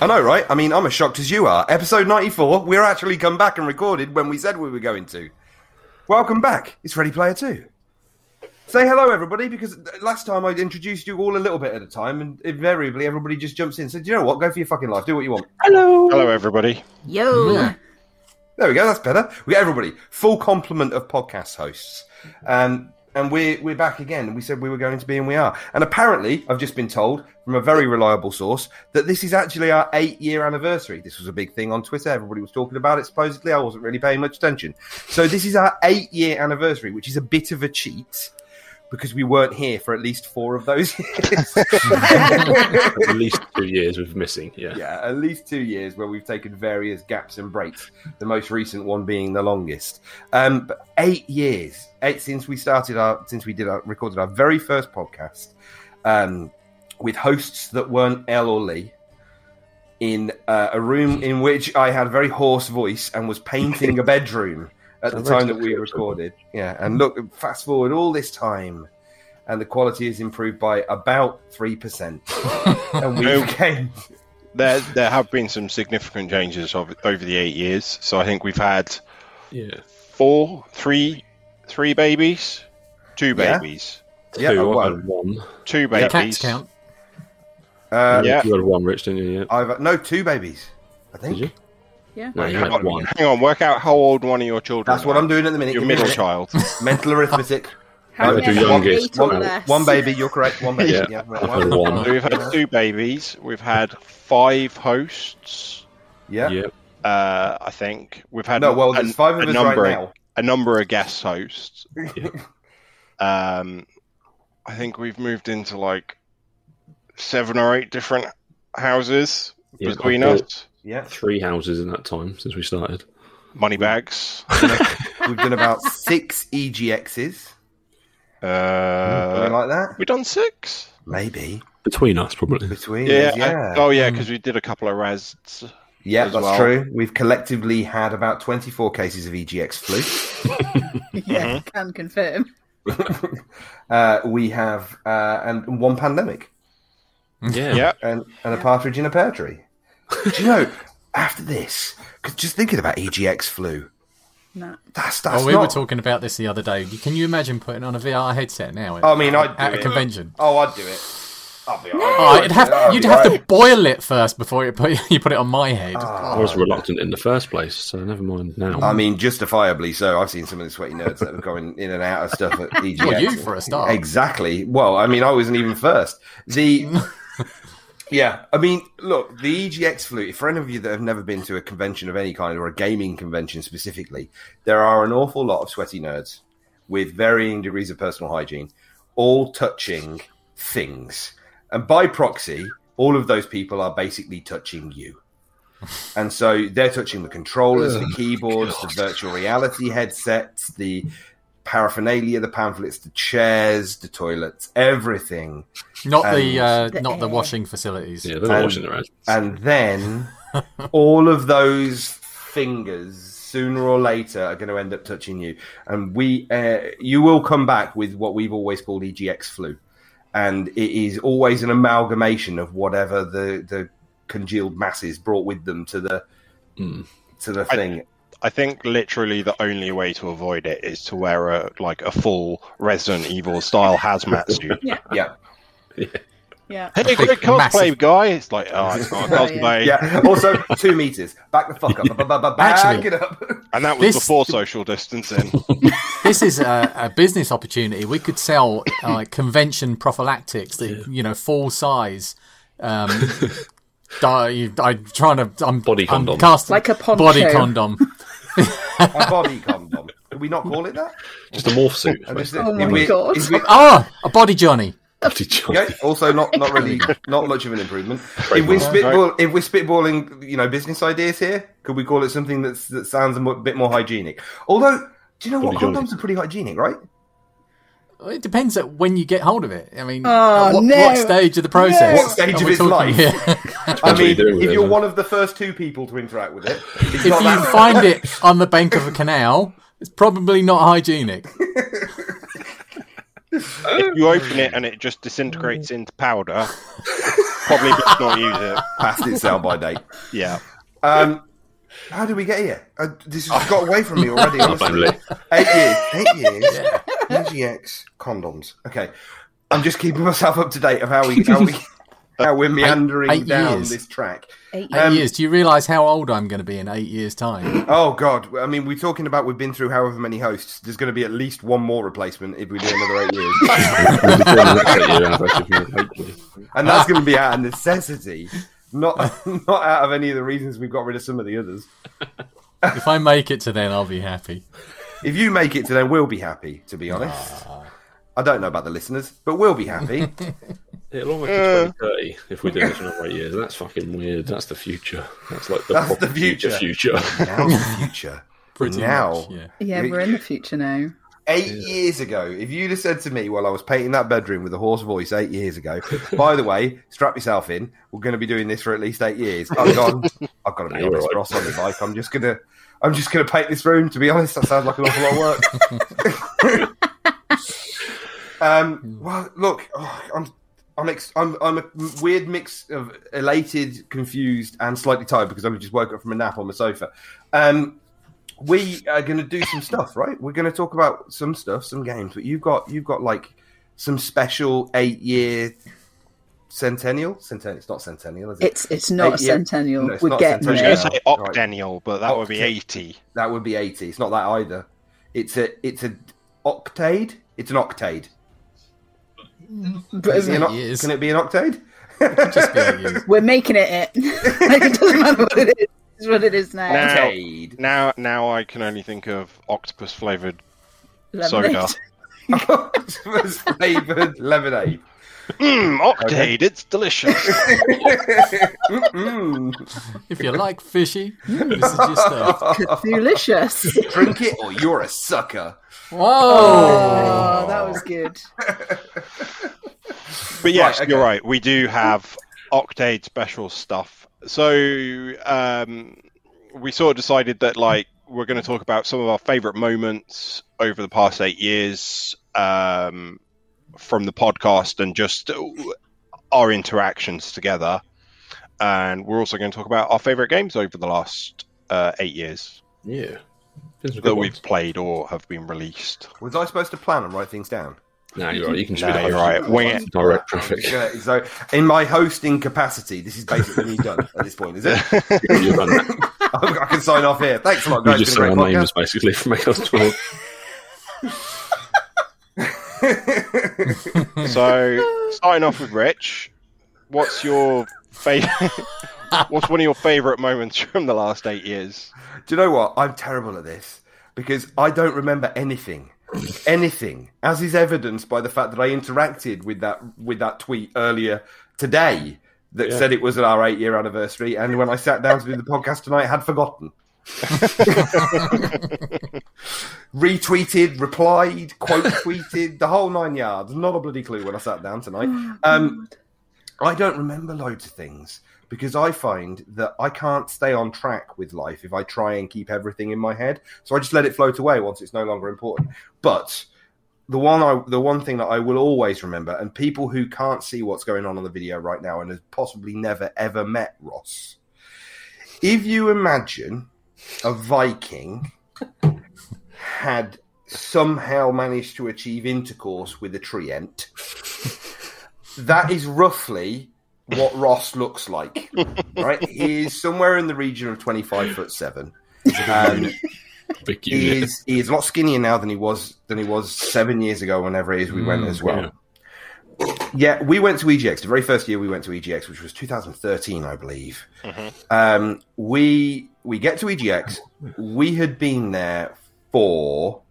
I know, right? I mean, I'm as shocked as you are. Episode 94, we're actually come back and recorded when we said we were going to. Welcome back. It's Ready Player 2. Say hello, everybody, because last time I introduced you all a little bit at a time, and invariably everybody just jumps in. So, do you know what? Go for your fucking life. Do what you want. Hello. Hello, everybody. Yo. There we go. That's better. We got everybody. Full complement of podcast hosts. Um, and we're, we're back again. We said we were going to be, and we are. And apparently, I've just been told from a very reliable source that this is actually our eight year anniversary. This was a big thing on Twitter. Everybody was talking about it, supposedly. I wasn't really paying much attention. So, this is our eight year anniversary, which is a bit of a cheat because we weren't here for at least four of those years. at least two years of missing. Yeah. yeah, at least two years where we've taken various gaps and breaks. The most recent one being the longest. Um, but eight years, eight since we started our, since we did our, recorded our very first podcast, um, with hosts that weren't El or Lee. In uh, a room in which I had a very hoarse voice and was painting a bedroom at the time that we recorded. Yeah, and look, fast forward all this time, and the quality has improved by about three percent. and we No. became There, there have been some significant changes of, over the eight years. So I think we've had Yeah. four, three, three babies, two babies, Yeah, Two, I well. one. two Cats babies. count. uh, Yeah. You had one, Rich, didn't you? Yeah. I've no two babies. I think Did you? Yeah. No, you Hang had on, one. hang on, work out how old one of your children. that's what. I'm doing at the minute. Your Give me a middle child. Mental arithmetic. How I do many? youngest. One, one baby, you're correct. One baby. Yeah, Yeah, right, one. one. So we've had two babies. We've had five hosts. Yeah. Yeah. Uh, I think we've had No, well, a- there's five of a us number, right now. a number of guest hosts. Yeah. Um, I think we've moved into like seven or eight different houses Yeah, between I've us. Yeah. Three houses in that time since we started. Money bags. We've done about six EGXs. Something Uh, like that. We've done six. Maybe. Between us, probably. Between Yeah. us, yeah. uh, oh yeah, because we did a couple of res. yeah, that's well. true. We've collectively had about 24 cases of EGX flu. Yeah, can confirm. uh, we have uh, and one pandemic Yeah. Yeah. and, and a partridge in a pear tree. Do you know? After this, 'cause just thinking about EGX flu, No. that's oh, that's Oh, we not. were talking about this the other day. Can you imagine putting on a VR headset now? I mean, I'd do at a it. convention. Oh, I'd do it. I'll be Oh, it'd have, you'd have to boil it first before you put you put it on my head. Ah. I was reluctant in the first place, so never mind now. I mean, justifiably so. I've seen some of the sweaty nerds that are going in and out of stuff at EGX. Well, you for a start. Exactly. Well, I mean, I wasn't even first. The yeah, I mean, look, the EGX flu. For any of you that have never been to a convention of any kind or a gaming convention specifically, there are an awful lot of sweaty nerds with varying degrees of personal hygiene, all touching things, and by proxy, all of those people are basically touching you. And so they're touching the controllers, the keyboards, the virtual reality headsets, the paraphernalia, the pamphlets, the chairs, the toilets, everything. Not the uh, not the washing facilities. yeah, they're and- washing their hands. And then all of those fingers, sooner or later, are going to end up touching you. And we, uh, you will come back with what we've always called EGX flu. And it is always an amalgamation of whatever the, the congealed masses brought with them to the Mm. to the thing. I think literally the only way to avoid it is to wear a like a full Resident Evil style hazmat suit. Yeah. yeah. Yeah. Hey, big, great cosplay massive- guy! It's like, oh, it's not a Oh, yeah. cosplay. Yeah. Also, two meters. Back the fuck up. Back Actually- it up. And that was This- before social distancing. This is a, a business opportunity. We could sell uh, like convention prophylactics, that, you know, full size, um, I, I'm trying to. I'm Body I'm condom. casting- Like a poncho. body condom. A body condom. Can we not call it that? Just a morph suit. And is Oh my we- God. we- Ah, a body Johnny. Bloody Johnny. Okay, also not not really not much of an improvement. If we're well. spitball, if we're spitballing, you know, business ideas here, could we call it something that's that sounds a bit more hygienic? Although, do you know what Bloody condoms Johnny. are pretty hygienic, right? It depends at when you get hold of it. I mean, Oh, what, no. what stage of the process? What stage of we its life? I mean, you're doing with if it, you're isn't one of the first two people to interact with it, if you that find it on the bank of a canal, it's probably not hygienic. If you open it and it just disintegrates into powder, probably best not use it. past its sell by date. Yeah. Um, how did we get here? Uh, this has got away from me already. honestly. Eight years. Eight years. EGX condoms. Okay. I'm just keeping myself up to date of how we how we how we're meandering eight down years. this track. Eight Eight Um, years. Do you realise how old I'm going to be in eight years' time? Oh God! I mean, we're talking about we've been through however many hosts. There's going to be at least one more replacement if we do another eight years, We'll be doing the next eight year anniversary, hopefully. and that's going to be out of necessity, not not out of any of the reasons we've got rid of some of the others. if I make it to then, I'll be happy. If you make it to then, we'll be happy. To be honest, ah. I don't know about the listeners, but we'll be happy. It'll almost be 2030 if we do this for another eight years. That's fucking weird. That's the future. That's like the, That's the future. future. Now's the future. Pretty now, much, yeah. Yeah, we're in the future now. Eight years ago, if you'd have said to me while I was painting that bedroom with a hoarse voice eight years ago, by the way, strap yourself in, we're going to be doing this for at least eight years. I've gone, I've got to be You're honest, right. Ross on the bike. I'm just gonna, I'm just gonna paint this room. To be honest, that sounds like an awful lot of work. um, well, look, oh, I'm, I'm, ex- I'm, I'm a weird mix of elated, confused, and slightly tired because I just woke up from a nap on the sofa. Um, we are going to do some stuff, right? We're going to talk about some stuff, some games. But you've got you've got like some special eight year centennial. Centennial. It's not centennial, is it? It's it's not a Eight year- centennial. No, it's we're not getting I was centennial. there. going to say Right. octennial, but that would be 80. that would be eighty. It's not that either. It's a it's a octade. It's an octade. But Is it an oc- Can it be an octade? Just be we're making it it. like, it doesn't matter what it is. It's what it is now. Now- Octade. Now, now I can only think of octopus flavored soda. Octopus flavored lemonade. Mmm, octade, it's delicious. If you like fishy, this is your stuff. Delicious. Drink it or you're a sucker. Whoa! Oh, that was good. But yes, Right, okay. you're right. We do have Octade special stuff. So um, we sort of decided that like we're going to talk about some of our favorite moments over the past eight years um, from the podcast and just our interactions together. And we're also going to talk about our favorite games over the last uh, eight years Yeah. That we've ones. played or have been released. Was I supposed to plan and write things down? No, you're right. You can just no, be you're host. right. Wing it. Direct traffic. So, in my hosting capacity, this is basically me done at this point, is it? You've done that. I can sign off here. Thanks a lot, You just Been say our great names podcast. basically for make us talk. So, starting off with Rich, what's your favorite? what's one of your favorite moments from the last eight years? Do you know what? I'm terrible at this because I don't remember anything. Anything, as is evidenced by the fact that I interacted with that with that tweet earlier today that Yeah. said it was our eight year anniversary, and when I sat down to do the podcast tonight, had forgotten. Retweeted, replied, quote tweeted, the whole nine yards. Not a bloody clue when I sat down tonight. Um, I don't remember loads of things because I find that I can't stay on track with life if I try and keep everything in my head. So I just let it float away once it's no longer important. But the one I, the one thing that I will always remember, and people who can't see what's going on on the video right now and have possibly never ever met Ross, if you imagine a Viking had somehow managed to achieve intercourse with a treant, that is roughly what Ross looks like. Right? He is somewhere in the region of 25 foot seven. Um, he is he is a lot skinnier now than he was than he was seven years ago. Whenever it is we went Mm, as well. Yeah, we went to EGX. The very first year we went to EGX, which was 2013, I believe. Um, we we get to EGX. We had been there for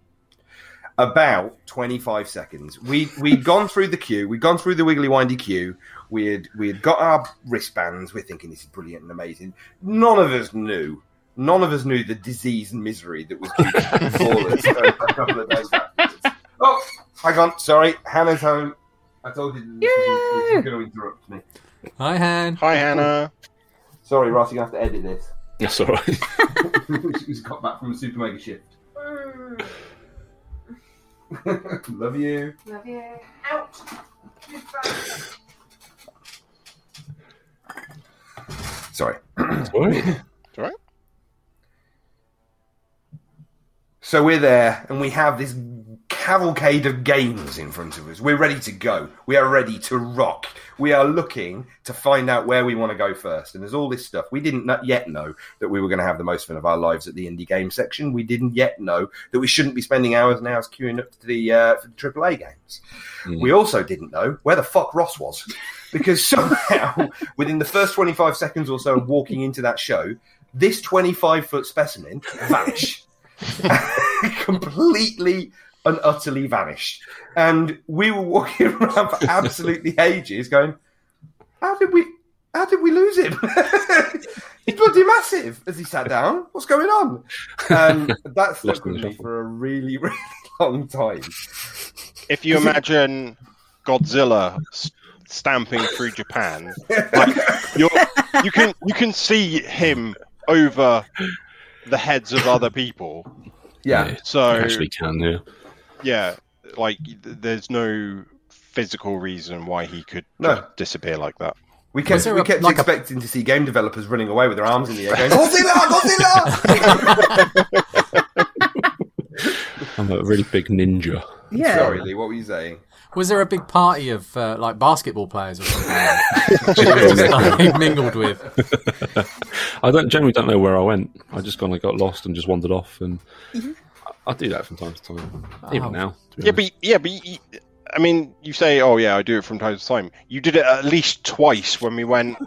about 25 seconds. We we'd gone through the queue. We'd gone through the wiggly windy queue. We had we had got our wristbands. We're thinking this is brilliant and amazing. None of us knew. None of us knew the disease and misery that was before us a couple of days afterwards. Oh, hang on. Sorry, Hannah's home. I told you this was, this was going to interrupt me. Hi, Han. Hi, Hannah. Sorry, Ross, you're going to have to edit this. That's all right. She's got back from a super mega shift. Love you. Love you. Out. Sorry. Sorry. It's all right. So we're there, and we have this cavalcade of games in front of us. We're ready to go. We are ready to rock. We are looking to find out where we want to go first. And there's all this stuff. We didn't yet know that we were going to have the most fun of our lives at the indie game section. We didn't yet know that we shouldn't be spending hours and hours queuing up to the uh, for the AAA games. We also didn't know where the fuck Ross was. Because somehow, within the first 25 seconds or so of walking into that show, this 25 foot specimen vanished. completely and utterly vanished. And we were walking around for absolutely ages going, How did we how did we lose him? He's bloody massive as he sat down. What's going on? And that stuck Lost with me for a really, really long time. If you imagine Godzilla stamping through Japan, like you're, you can you can see him over the heads of other people. Yeah. So You actually can, yeah. Yeah, like there's no physical reason why he could No. just disappear like that. We kept, there we a- kept like a- expecting to see game developers running away with their arms in the air going, Godzilla! Godzilla! I'm a really big ninja. Yeah. Sorry, Lee, what were you saying? Was there a big party of uh, like basketball players or something? that you just, like, mingled with. I don't generally don't know where I went. I just kind of got lost and just wandered off, and I, I do that from time to time, even Oh. now. to Yeah, honest. but yeah, but y- I mean, you say, "Oh yeah, I do it from time to time." You did it at least twice when we went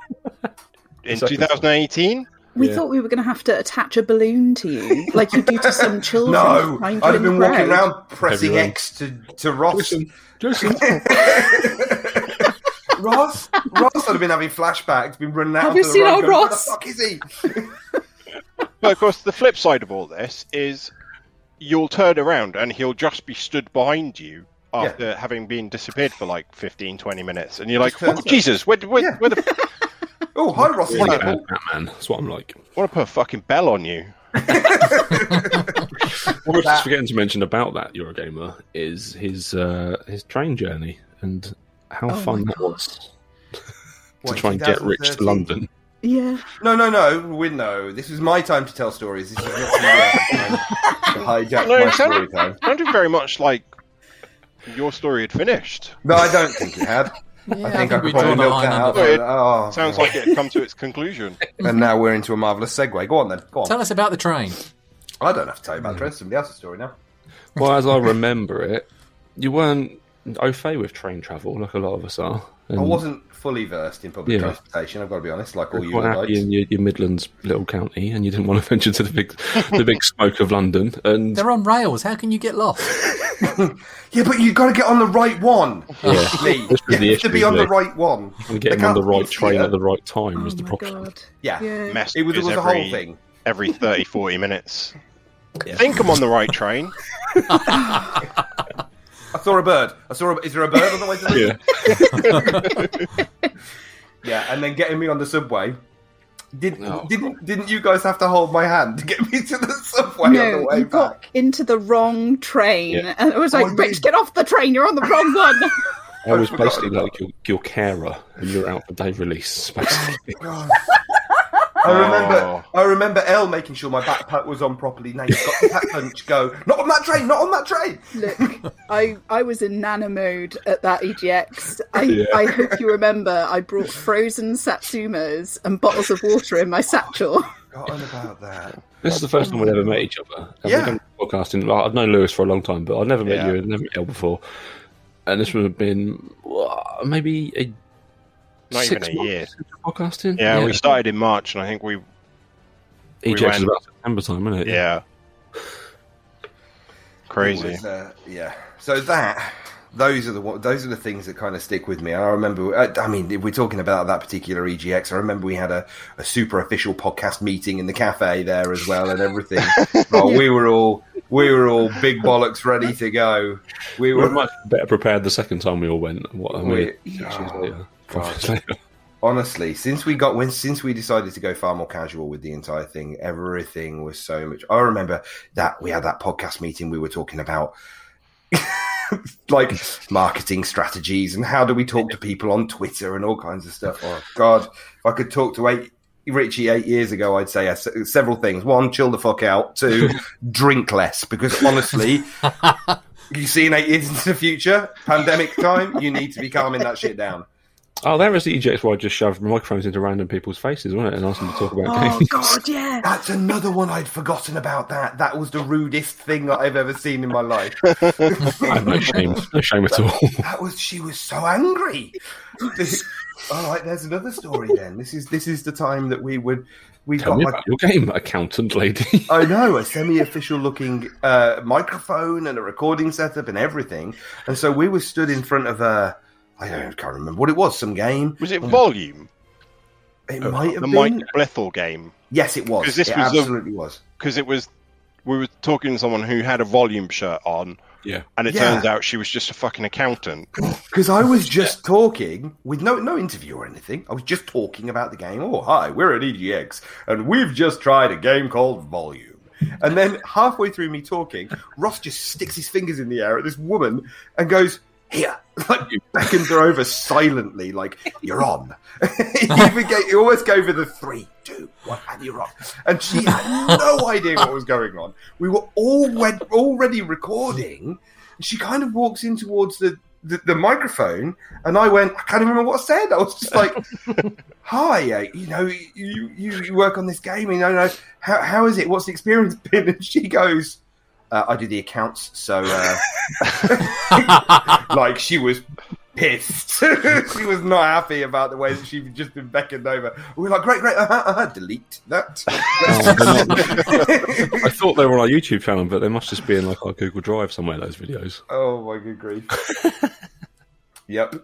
in Second 2018. We Yeah. thought we were going to have to attach a balloon to you, like you do to some children. No, I'd have in the been walking crowd. around pressing Everyone. X to, to Ross. Jason, Jason. Ross, Ross would have been having flashbacks, been running out. Have you the seen road our going, Where the Ross? fuck is he? But of course, the flip side of all this is you'll turn around and he'll just be stood behind you after having been disappeared for like 15, 20 minutes, and you're like, "Oh up. Jesus, where, where, Yeah. where the Oh, hi, Ross. Really What bad Batman. That's what I'm like. I want to put a fucking bell on you?" What I was just forgetting to mention about that Eurogamer is his uh, his train journey and how Oh fun my that was What, to try and get rich to London. Yeah. No, no, no. We no. This was my time to tell stories. This is not the, to hijack No, my it sounded- story time. Sounded very much like your story had finished. No, I don't think it had. Yeah, I think I, we could probably drawn a milk line that out. it. Oh, Sounds like it had come to its conclusion. And now we're into a marvelous segue. Go on then. Go on. Tell us about the train. I don't have to tell you about the rest. Somebody else's story now. Well, as I remember it, you weren't au fait with train travel like a lot of us are. I wasn't fully versed in public Yeah. transportation. I've got to be honest, like all you quite happy in your, your Midlands little county, and you didn't want to venture to the big the big smoke of London. And They're on rails. How can you get lost? Yeah, but you've got to get on the right one. Yeah. Lee. This was You the have to be issue, on the right one. and getting on the right train you. at the right time Oh was the problem. god. Yeah. Yeah. Mess It was, it was a every, whole thing. every 30, 40 minutes. Think I'm on the right train. I saw a bird. I saw. A, is there a bird on the way to the? Yeah, Yeah, and then getting me on the subway. Did, Oh, didn't didn't you guys have to hold my hand to get me to the subway on the No, way you back? got into the wrong train, Yeah. and it was Oh, like, I Rich, get off the train! You're on the wrong one. I was basically like your, your carer, and you're out for day release. Oh, basically. I remember, Oh. I remember Elle making sure my backpack was on properly. Now you've got the pack punch. Go, not on that train, not on that train. Look, I I was in nana mode at that EGX. I Yeah. I hope you remember. I brought frozen satsumas and bottles of water in my satchel. Forgotten about that. This is the first time we've ever met each other. And Yeah. we've done podcasting. Like, I've known Lewis for a long time, but I've never met Yeah. you and never met Elle before. and this would have been maybe a Not six even a year. months into podcasting. Yeah, we started in March, and I think we, we EGX is went- about September time, isn't it? yeah, It crazy. was, uh, yeah. So that those are the those are the things that kind of stick with me. And I remember, uh, I mean, if we're talking about that particular EGX, I remember we had a, a super official podcast meeting in the cafe there as well, and everything. oh, we were all we were all big bollocks ready to go. We We were were much better prepared the second time we all went. What I mean, We- oh, later, five God. honestly since we got when since we decided to go far more casual with the entire thing everything was so much i remember that we had that podcast meeting we were talking about like marketing strategies and how do we talk to people on twitter and all kinds of stuff oh god if i could talk to eight Richie eight years ago, I'd say uh, several things. One, chill the fuck out. Two, drink less. Because honestly, you see in eight years into the future, pandemic time, you need to be calming that shit down. Oh, there was the EGX where I just shoved microphones into random people's faces, wasn't it? And asked them to talk about Oh games. God, yeah. That's another one I'd forgotten about. That that was the rudest thing that I've ever seen in my life. I have no shame, no shame at all. That was she was so angry. All right, there's another story. Then this is this is the time that we would we Tell got me like your game, accountant lady. I know a semi-official looking uh, microphone and a recording setup and everything, and so we were stood in front of a I don't I can't remember what it was. Some game. Was it um, Volume? It uh, might have been The been. Mike Bithell game? Yes, it was. 'Cause this it was a- absolutely was. Because it was, we were talking to someone who had a Volume shirt on, yeah, and it Yeah. turns out she was just a fucking accountant. Because I was just talking with no no interview or anything. I was just talking about the game. Oh, hi, we're at EGX, and we've just tried a game called Volume. And then halfway through me talking, Ross just sticks his fingers in the air at this woman and goes, "Here," like you beckons her over silently, like you're on. you, he almost gave her the three, two, one, and you're on. And she had no idea what was going on. We were all already already recording. She kind of walks in towards the, the, the microphone, and I went, I can't even remember what I said. I was just like, "Hi, uh, you know, you, you you work on this game, I know how how is it? What's the experience been?" And she goes, uh, "I do the accounts, so uh, like she was." Pissed. she was not happy about the way that she'd just been beckoned over. We were like, great, great, uh-huh, uh-huh, delete that. I thought they were on our YouTube channel, but they must just be in like our Google Drive somewhere. Those videos. oh my good grief. yep.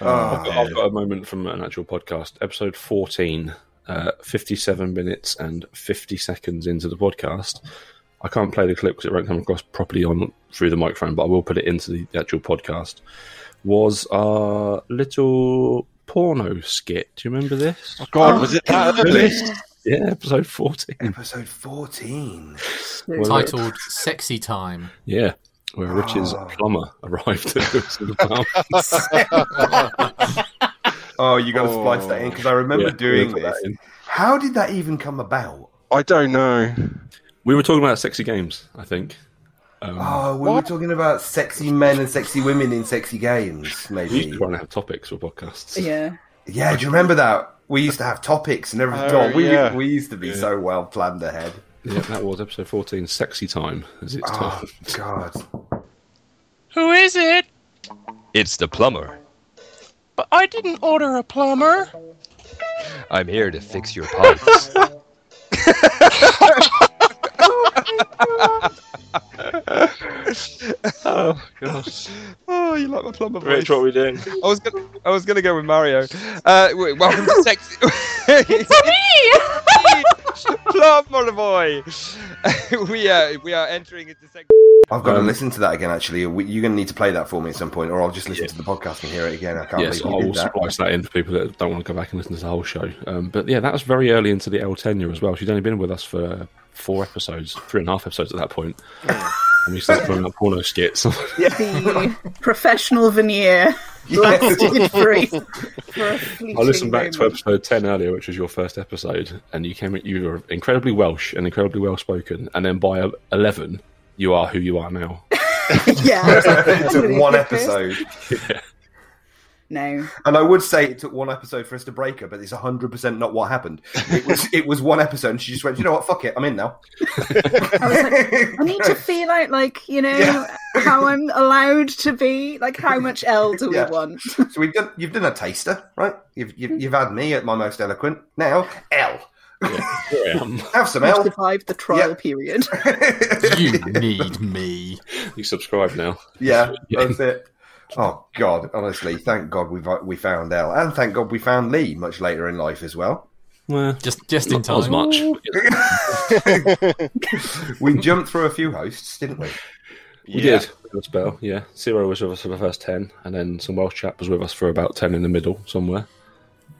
I've, Oh, got, I've got a moment from an actual podcast, episode 14, uh, 57 minutes and 50 seconds into the podcast. I can't play the clip because it won't come across properly on through the microphone, but I will put it into the, the actual podcast. Was our little porno skit? Do you remember this? Oh God, oh. was it that early? Yeah, episode 14. episode 14. Titled Sexy Time. Yeah, where Rich's Oh. plumber arrived at. Oh, you got to splice that in because I remember Yeah, doing this. How did that even come about? I don't know. We were talking about sexy games, I think. Um, Oh, we were talking about sexy men and sexy women in sexy games, Maybe we used to try and have topics for podcasts. Yeah. Yeah, do you remember that? We used to have topics and everything. Oh, God, we, yeah. we used to be so well planned ahead. Yeah, that was episode 14, Sexy Time, as it's Oh, called. God. Who is it? It's the plumber. But I didn't order a plumber. I'm here to fix your pipes. Oh, gosh. oh, you like my plumber voice? Rich, what are we doing? I was gonna, I was gonna go with Mario. Uh, w- welcome to sexy. Me! Plumber boy. we are we are entering into sexy. I've got Um, to listen to that again, actually. You're going to need to play that for me at some point, or I'll just listen to the podcast and hear it again. I can't Yes, I believe you will that. splice that in for people that don't want to go back and listen to the whole show. Um, but yeah, that was very early into the L tenure as well. She'd only been with us for four episodes, three and a half episodes at that point. and we started putting up porno skits. The professional veneer lasted for I listened back to episode 10 earlier, which was your first episode, and you came you were incredibly Welsh and incredibly well spoken. And then by 11, you are who you are now. yeah, I was like, it I'm took gonna one episode. this. episode. No, And I would say it took one episode for us to break her, but it's 100% not what happened. It was it was one episode, and she just went, you know what, fuck it, I'm in now. I was like, I need to feel out like you know Yeah. how I'm allowed to be? Like, how much L do Yeah. we want? So we've done. You've done a taster, right? You've you've, you've had me at my most eloquent. Now L. Here I am. Have some We've L. survived the trial Yeah. period. You need me. You subscribe now. Yeah, Yeah. that's it. Oh God, honestly, thank God we we found L, and thank God we found Lee much later in life as well. Well, Just just in not as time. much. We jumped through a few hosts, didn't we? We Yeah. did. A spell, yeah. Zero was with us for the first 10, and then some Welsh chap was with us for about 10 in the middle somewhere.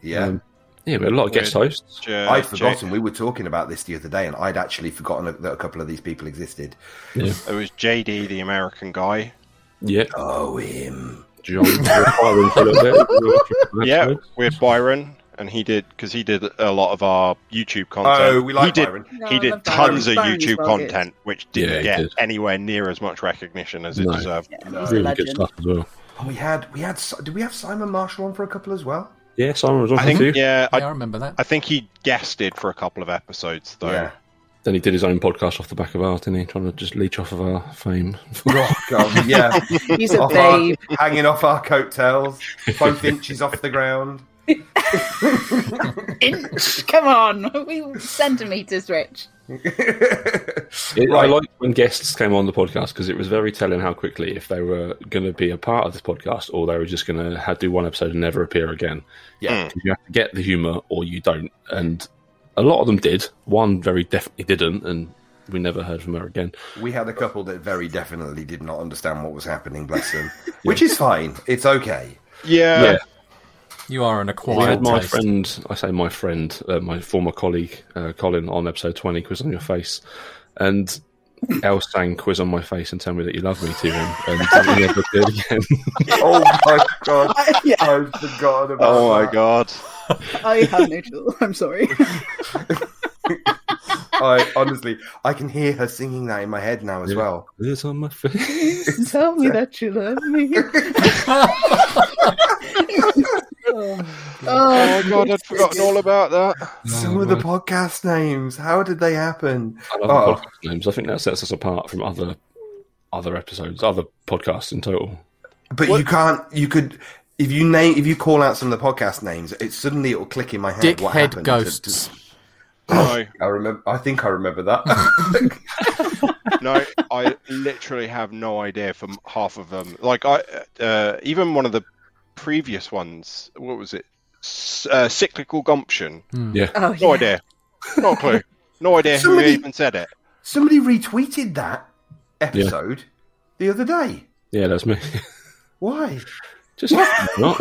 Yeah. Um, yeah, we had a lot of guest Weird. hosts. Ja- I'd Ja- forgotten. We were talking about this the other day, and I'd actually forgotten that a couple of these people existed. Yeah. It was JD, the American guy. Yeah. Oh, him. John. Byron for a bit. Yeah, with Byron, and he did because he did a lot of our YouTube content. Oh, we like he did, Byron. No, he did love Byron. tons of Byron's YouTube well good. content, which didn't Yeah, get did. anywhere near as much recognition as it No. deserved. Yeah, he's a Really good stuff as well. And we had we had did we have Simon Marshall on for a couple as well? Yeah, Simon was on I for a few. think, yeah, Yeah, I I, remember that. I think he guested for a couple of episodes though. Yeah. Then he did his own podcast off the back of ours, didn't he? Trying to just leech off of our fame. Oh God, yeah. He's a Off our- babe. hanging off our coattails, both inches off the ground. Inch. Come on. We centimeters, Rich. It, I Right. liked when guests came on the podcast because it was very telling how quickly if they were going to be a part of this podcast or they were just going to do one episode and never appear again. Yeah. 'Cause You have to get the humour or you don't. And a lot of them did. One very definitely didn't, and we never heard from her again. We had a couple that very definitely did not understand what was happening, bless them. Which is fine. It's okay. Yeah. Yeah. You are an acquired. We acquired had my taste. friend, I say my friend, uh, my former colleague, uh, Colin, on episode 20, Quiz on Your Face. And Elle sang Quiz on My Face and Tell Me That You Love Me to him. And we never did again. Oh my god. yeah, I've forgotten about Oh my that. god. I have no clue. I'm sorry. I honestly I can hear her singing that in my head now as Yeah. well. Quiz on My Face. Tell me that you love me. Oh my god, I'd forgotten all about that. Some of the podcast names. How did they happen? I love Oh. the podcast names. I think that sets us apart from other other episodes, other podcasts in total. But you can't you could if you name if you call out some of the podcast names, it suddenly it'll click in my head what Dickhead happened. to- ghosts. No, I remember I think I remember that. no, I literally have no idea for half of them. Like I, uh, even one of the previous ones. What was it? S- uh, cyclical gumption. Yeah. Oh, No yeah. idea. No clue. No idea Somebody- who even said it. Somebody retweeted that episode the other day. Yeah, that's me. Why? Just not.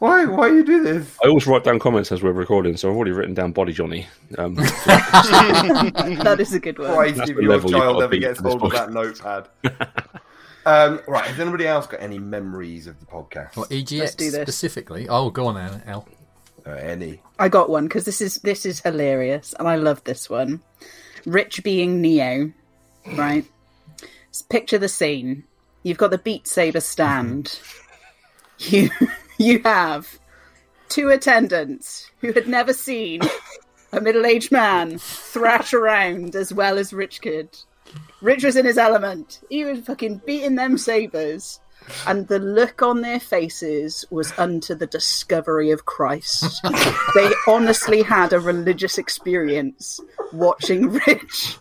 Why? Why do you do this? I always write down comments as we're recording, so I've already written down Body Johnny. Um, That is a good one. Christ, That's if your you've child gotta ever gets hold of that notepad. Um, right, has anybody else got any memories of the podcast? What Let's EGX do this. specifically? Oh, go on, Al. Al. Uh, any? I got one because this is this is hilarious, and I love this one. Rich being Neo, right? S- Picture the scene. You've got the Beat Saber stand. You you have two attendants who had never seen a middle-aged man thrash around as well as Rich could. Rich was in his element. He was fucking beating them sabers. And the look on their faces was unto the discovery of Christ. they honestly had a religious experience watching Rich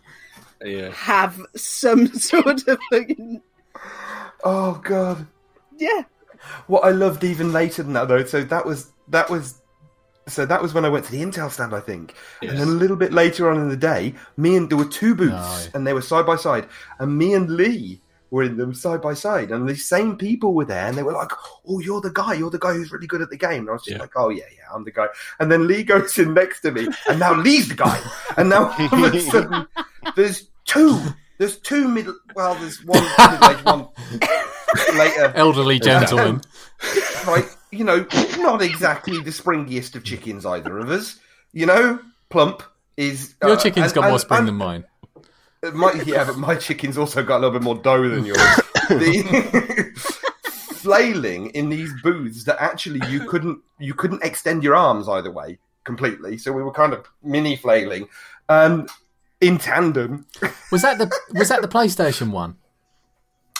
yeah. have some sort of fucking Oh God! yeah. What I loved even later than that though. So that was that was. So that was when I went to the Intel stand, I think, and then a little bit later on in the day, me and there were two booths, Aye. and they were side by side, and me and Lee were in them side by side, and the same people were there, and they were like, "Oh, you're the guy, you're the guy who's really good at the game." And I was just Yeah. like, "Oh yeah, yeah, I'm the guy." And then Lee goes in next to me, and now Lee's the guy, and now all of a sudden there's two, there's two middle, well, there's one middle one later, Elderly gentleman. right? You know, not exactly the springiest of chickens, either of us. You know, plump is Your uh, chicken's and- got more spring and- than mine. My, yeah, but my chicken's also got a little bit more dough than yours. the flailing in these booths that actually you couldn't you couldn't extend your arms either way completely. So we were kind of mini flailing um, in tandem. Was that the was that the PlayStation one?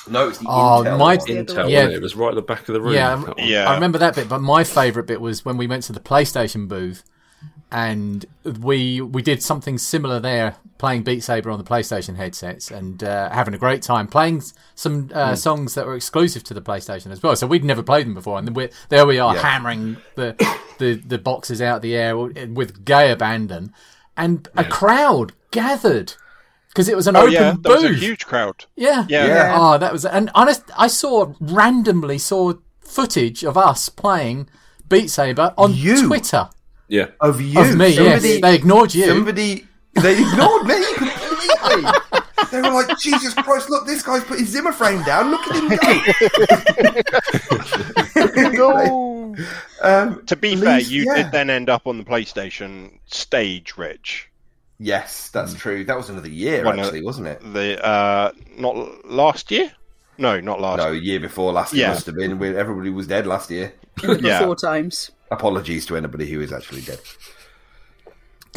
No, it's the Oh, Intel. my- one. Intel, Yeah. wasn't it? it was right at the back of the room. Yeah. Yeah. I remember that bit, but my favourite bit was when we went to the PlayStation booth and we we did something similar there, playing Beat Saber on the PlayStation headsets and uh, having a great time playing some uh, songs that were exclusive to the PlayStation as well. So we'd never played them before, and then we're, there we are Yeah. hammering the, the the boxes out of the air with gay abandon, and a crowd gathered because it was an Oh open yeah, booth. there was a huge crowd. Yeah. Yeah. Yeah. Oh, that was and honest. I saw randomly saw footage of us playing Beat Saber on You? Twitter Yeah. Of you. of me. somebody, yes, they ignored you. Somebody. They ignored me completely. They were like, Jesus Christ, look, this guy's put his Zimmer frame down. Look at him go. um, To be At fair, you yeah. did then end up on the PlayStation stage, Rich. Yes, that's true. That was another year, One of- actually, wasn't it? The uh, not last year. No, not last. No, year before last Yeah. year must have been when everybody was dead last year. in Yeah. before times. Apologies to anybody who is actually dead.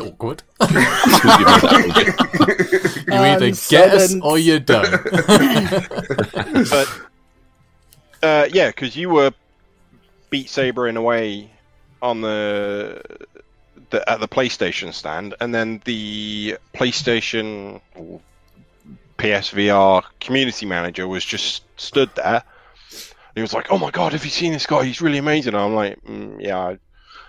Awkward. You made that one. You either get us seventh. or you don't. but uh, yeah, because you were Beat Saber in a way on the, the at the PlayStation stand, and then the PlayStation or PSVR community manager was just stood there. He was like, "Oh my god, have you seen this guy? He's really amazing." And I'm like, mm, "Yeah, I-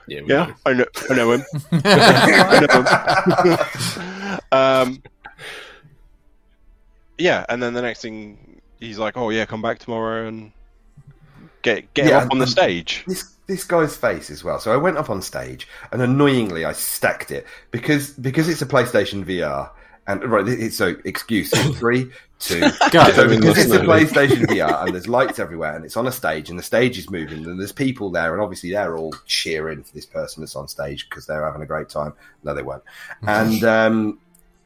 Yeah. yeah, know. I know, I know him." I know him. um, yeah, and then the next thing he's like, "Oh yeah, come back tomorrow and get get Yeah, up on the stage." this this guy's face as well. So I went up on stage and annoyingly I stacked it because because it's a PlayStation VR and right. it- So excuse three, two. Go. So because it's a PlayStation VR and there's lights everywhere and it's on a stage and the stage is moving and there's people there and obviously they're all cheering for this person that's on stage because they're having a great time. No, they weren't. And um,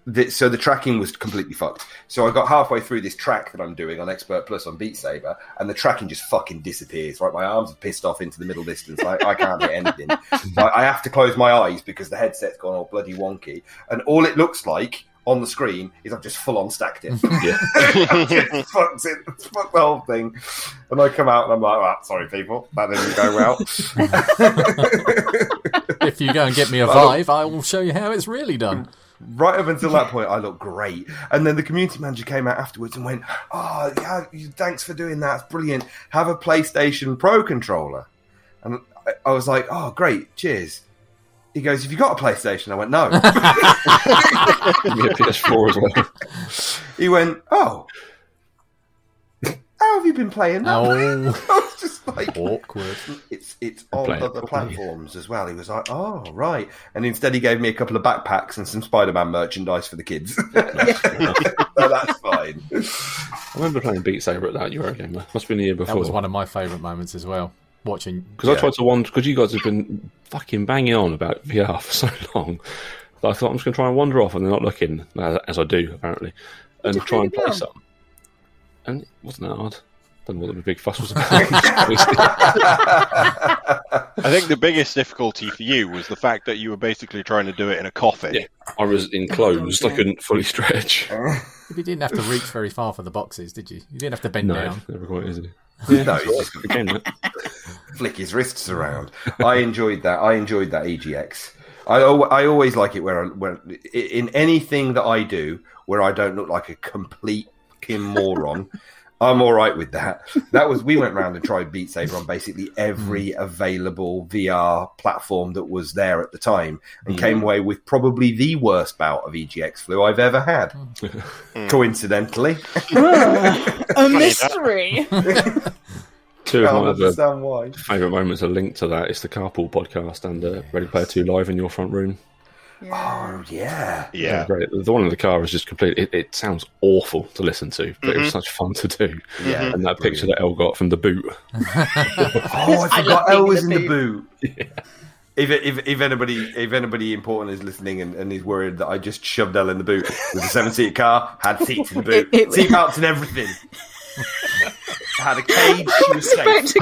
the, so the tracking was completely fucked. So I got halfway through this track that I'm doing on Expert Plus on Beat Saber, and the tracking just fucking disappears. Right, my arms are pissed off into the middle distance. I, I can't hit anything. I, I have to close my eyes because the headset's gone all bloody wonky, and all it looks like on the screen is I've just full on stacked it. Yeah. It's fucked it. Fucked the whole thing. And I come out and I'm like, "Ah, sorry, people, that didn't go well. if you go and get me a But I Vive, I will show you how it's really done. Right up until that point, I looked great. And then the community manager came out afterwards and went, "Oh, yeah, thanks for doing that. It's brilliant. Have a PlayStation Pro controller." And I, I was like, "Oh, great, cheers." He goes, "Have you got a PlayStation?" I went, "No." Yeah, PS4 as well. he went, "Oh, how have you been playing that?" Oh, I like, awkward. It's it's on Play other properly. platforms as well. He was like, "Oh, right," and instead he gave me a couple of backpacks and some Spider-Man merchandise for the kids. so that's fine. I remember playing Beat Saber at that Eurogamer. Must have been the year before. That was one of my favourite moments as well. Watching. Because I tried to wander, because you guys have been fucking banging on about VR for so long. that I thought I'm just going to try and wander off and they're not looking, as I do apparently, and try and play well. some. And it wasn't that hard. Don't what the big fuss was about. I think the biggest difficulty for you was the fact that you were basically trying to do it in a coffin. Yeah. I was enclosed. I couldn't fully stretch. You didn't have to reach very far for the boxes, did you? You didn't have to bend No, down. never quite easy. no, he's just The flick his wrists around. I enjoyed that. I enjoyed that EGX. I, I always like it where, I, where in anything that I do where I don't look like a complete fucking moron. I'm all right with that. That was we went round and tried Beat Saber on basically every mm. available VR platform that was there at the time, and mm. came away with probably the worst bout of EGX flu I've ever had. Mm. Hmm. Coincidentally, A mystery. Two I of my why. favourite moments are linked to that. It's the Carpool podcast and uh, Ready Player 2 live in your front room. Oh yeah. Yeah. Great. The one in the car is just complete. It, it sounds awful to listen to, but it was mm-hmm. such fun to do. Yeah. And that picture that El got from the boot. Oh, I I forgot love Elle was in in the the boot. If, if if anybody if anybody important is listening and, and is worried that I just shoved Elle in the boot with a seven seat car, had seats in the boot, It- it- seat belts and everything. had a cage, she was About safe. to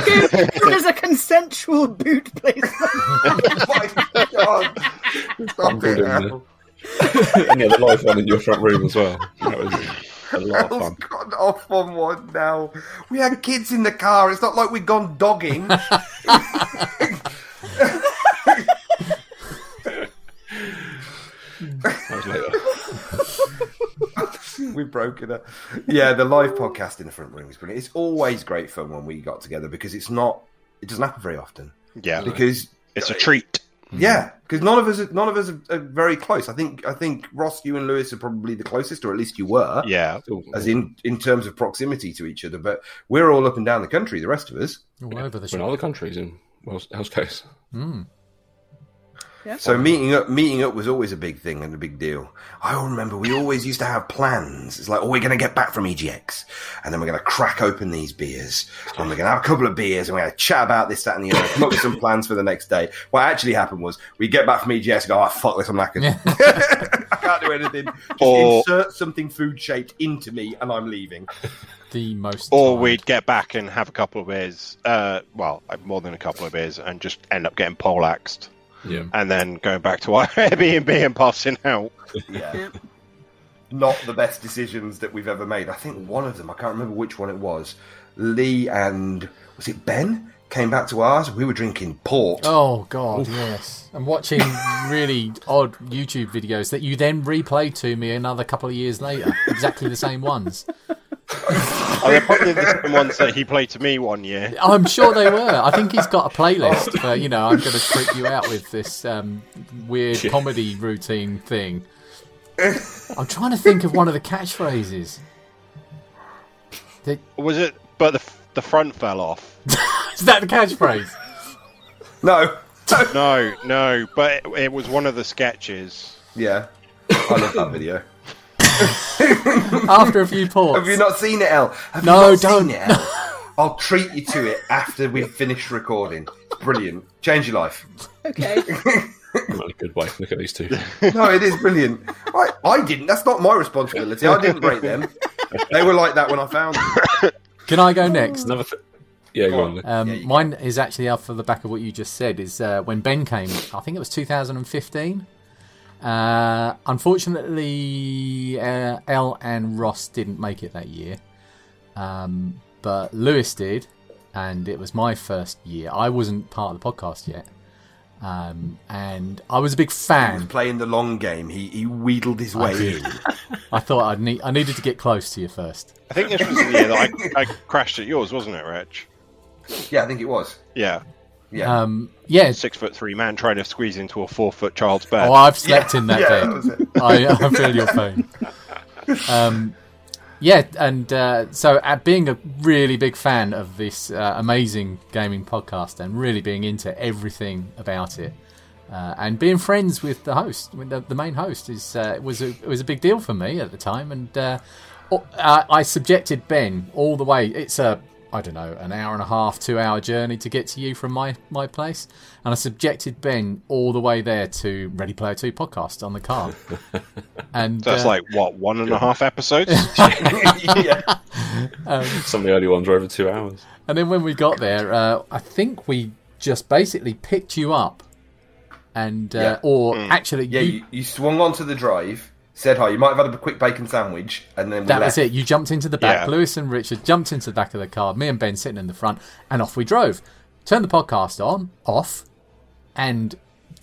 go. There's a consensual boot placement? oh my god! Stop good it in now. and yeah, the live one in your front room as well. That was A lot of fun. gone off on one now. We had kids in the car. It's not like we've gone dogging. That was later. We've broken it. Yeah, the live podcast in the front room was brilliant. It's always great fun when we got together because it's not. It doesn't happen very often. Yeah, Because it's a treat. yeah, because none of us, are, none of us are, are very close. I think, I think Ross, you and Lewis are probably the closest, or at least you were. Yeah, As in, in terms of proximity to each other, but we're all up and down the country. The rest of us, All over the We're in shop. other countries in Wales, Hell's hmm. Case. So meeting up, meeting up was always a big thing and a big deal. I remember we always used to have plans. It's like, oh, we're going to get back from EGX, and then we're going to crack open these beers, and we're going to have a couple of beers, and we're going to chat about this, that, and the other. Come up with some plans for the next day. What actually happened was we get back from EGX, and go, oh fuck this, I'm knackered. I can't do anything. Just Or- insert something food shaped into me, and I'm leaving. The most. or tired. we'd get back and have a couple of beers. Uh, well, more than a couple of beers, and just end up getting poleaxed, Yeah. and then going back to our Airbnb and passing out. Yeah. Not the best decisions that we've ever made. I think one of them, I can't remember which one it was. Lee and was it Ben came back to ours. We were drinking port. Oh god, yes. I'm watching really odd YouTube videos that you then replay to me another couple of years later. Exactly the same ones. Oh, they're probably the same ones that he played to me one year. I'm sure they were. I think he's got a playlist for, you know, I'm going to trick you out with this um, weird comedy routine thing. I'm trying to think of one of the catchphrases. Was it? But the the front fell off. Is that the catchphrase? No. No, no, but it, it was one of the sketches. Yeah. I love that video. After a few ports. Have you not seen it, El? Have No, you not don't. Seen it, El? I'll treat you to it after we've finished recording. Brilliant. Change your life. Okay. Not a good way. Look at these two. No, it is brilliant. I, I didn't. That's not my responsibility. I didn't break them. They were like that when I found them. Can I go next? Another th- yeah, go on. Um, Yeah, you mine is actually off the back of what you just said. Is uh, when Ben came? I think it was 2015. Uh, unfortunately, uh, Elle and Ross didn't make it that year, um, but Lewis did, and it was my first year. I wasn't part of the podcast yet, um, and I was a big fan. Playing the long game, he, he wheedled his way in. I thought I'd need I needed to get close to you first. I think this was the year that I, I crashed at yours, wasn't it, Rich? Yeah, I think it was. Yeah, Yeah. Um, yeah. six foot three man trying to squeeze into a four foot child's bed. Oh, I've slept in that yeah, bed. that. I, I feel your pain. Um, yeah, and uh, so uh, being a really big fan of this uh, amazing gaming podcast and really being into everything about it, uh, and being friends with the host, with the, the main host, is uh, was a it was a big deal for me at the time, and uh, o- uh, I subjected Ben all the way. It's a I don't know an hour and a half, two hour journey to get to you from my my place, and I subjected Ben all the way there to Ready Player Two podcast on the car, and that's uh, like what one and a half episodes. yeah. Some of the early ones were over two hours. And then when we got there, uh, I think we just basically picked you up, and uh, Yeah. or actually, Yeah, you, you, you swung onto the drive, said hi. You might have had a quick bacon sandwich, and then we that left. was it. You jumped into the back. Yeah. Lewis and Richard jumped into the back of the car. Me and Ben sitting in the front, and off we drove. Turned the podcast on, off, and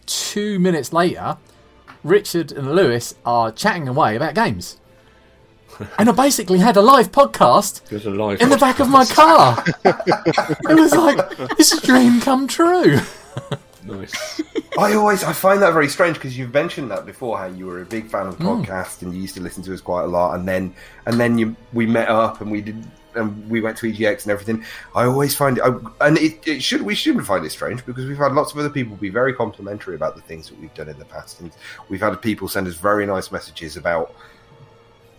two minutes later, Richard and Lewis are chatting away about games. And I basically had a live podcast a live. in the back of my car. it was like this is a dream come true. Nice. I always I find that very strange because you've mentioned that before how you were a big fan of the Hmm. podcast and you used to listen to us quite a lot and then and then you we met up and we did and we went to EGX and everything. I always find it I, and it, it should we shouldn't find it strange because we've had lots of other people be very complimentary about the things that we've done in the past and we've had people send us very nice messages about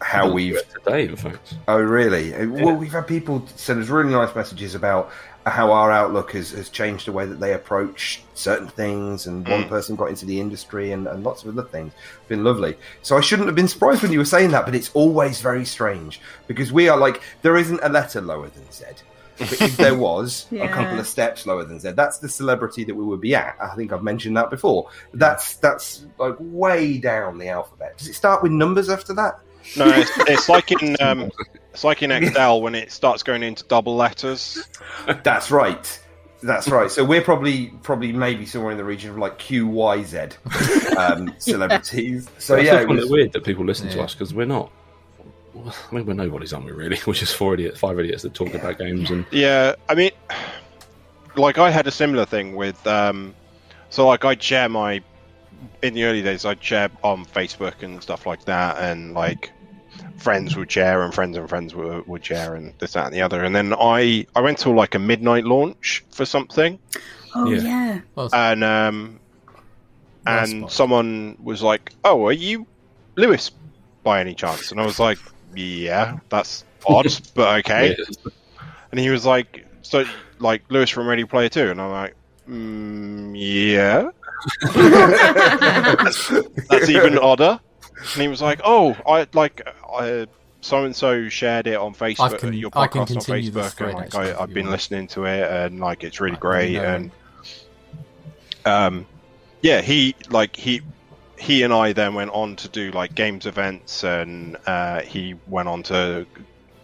how we've today, in fact. Oh, really? Uh, Well, we've had people send us really nice messages about how our outlook has, has changed the way that they approach certain things, and one person got into the industry, and, and lots of other things. It's been lovely. So I shouldn't have been surprised when you were saying that, but it's always very strange because we are like there isn't a letter lower than Z. But if there was a couple of steps lower than Z, that's the celebrity that we would be at. I think I've mentioned that before. That's that's like way down the alphabet. Does it start with numbers after that? No, it's, it's like in um, it's like in Excel when it starts going into double letters. That's right. That's right. So we're probably probably maybe somewhere in the region of like QYZ um, celebrities. So I yeah, still it find was, it weird that people listen to us because we're not. I mean, we're nobodies, aren't we? Really, we're just four idiots, five idiots that talk about games and Yeah, I mean, like I had a similar thing with. Um, so like I'd share my in the early days, I'd share on Facebook and stuff like that, and like friends would share, and friends and friends would, would share, and this, that, and the other. And then I I went to like a midnight launch for something, Oh Yeah. yeah. Well, and um, Nice and spot. someone was like, "Oh, are you Lewis by any chance?" And I was like, "Yeah, that's odd, but okay." Yeah. And he was like, "So, like Lewis from Ready Player 2? And I'm like, mm, "Yeah, that's, that's even odder." And he was like, "Oh, I like I." So and so shared it on Facebook, can- your podcast on Facebook, and like I, I've been want. listening to it, and like it's really I great, and um, yeah, he like he he and I then went on to do like games events, and uh, he went on to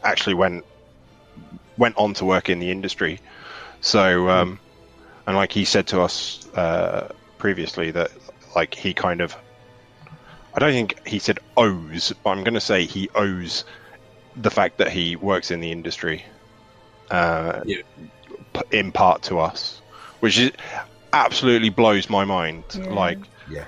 actually went went on to work in the industry. So, um, and like he said to us uh, previously that like he kind of, I don't think he said owes, but I'm going to say he owes the fact that he works in the industry, uh, Yeah. in part to us, which is absolutely blows my mind. Yeah. Like, yeah.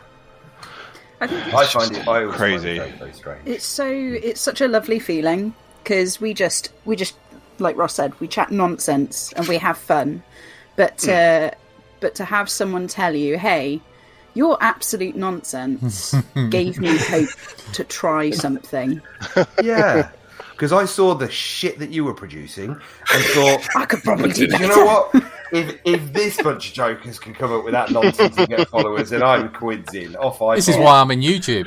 I think I find it I Crazy. Find it very, very strange. it's so it's such a lovely feeling because we just we just like Ross said we chat nonsense and we have fun, but uh, but to have someone tell you, hey, your absolute nonsense gave me hope to try something. Yeah. Because I saw the shit that you were producing and thought, I could probably do you know what? If, if this bunch of jokers can come up with that nonsense and get followers, then I'm quids in. Off I this is why I'm in YouTube.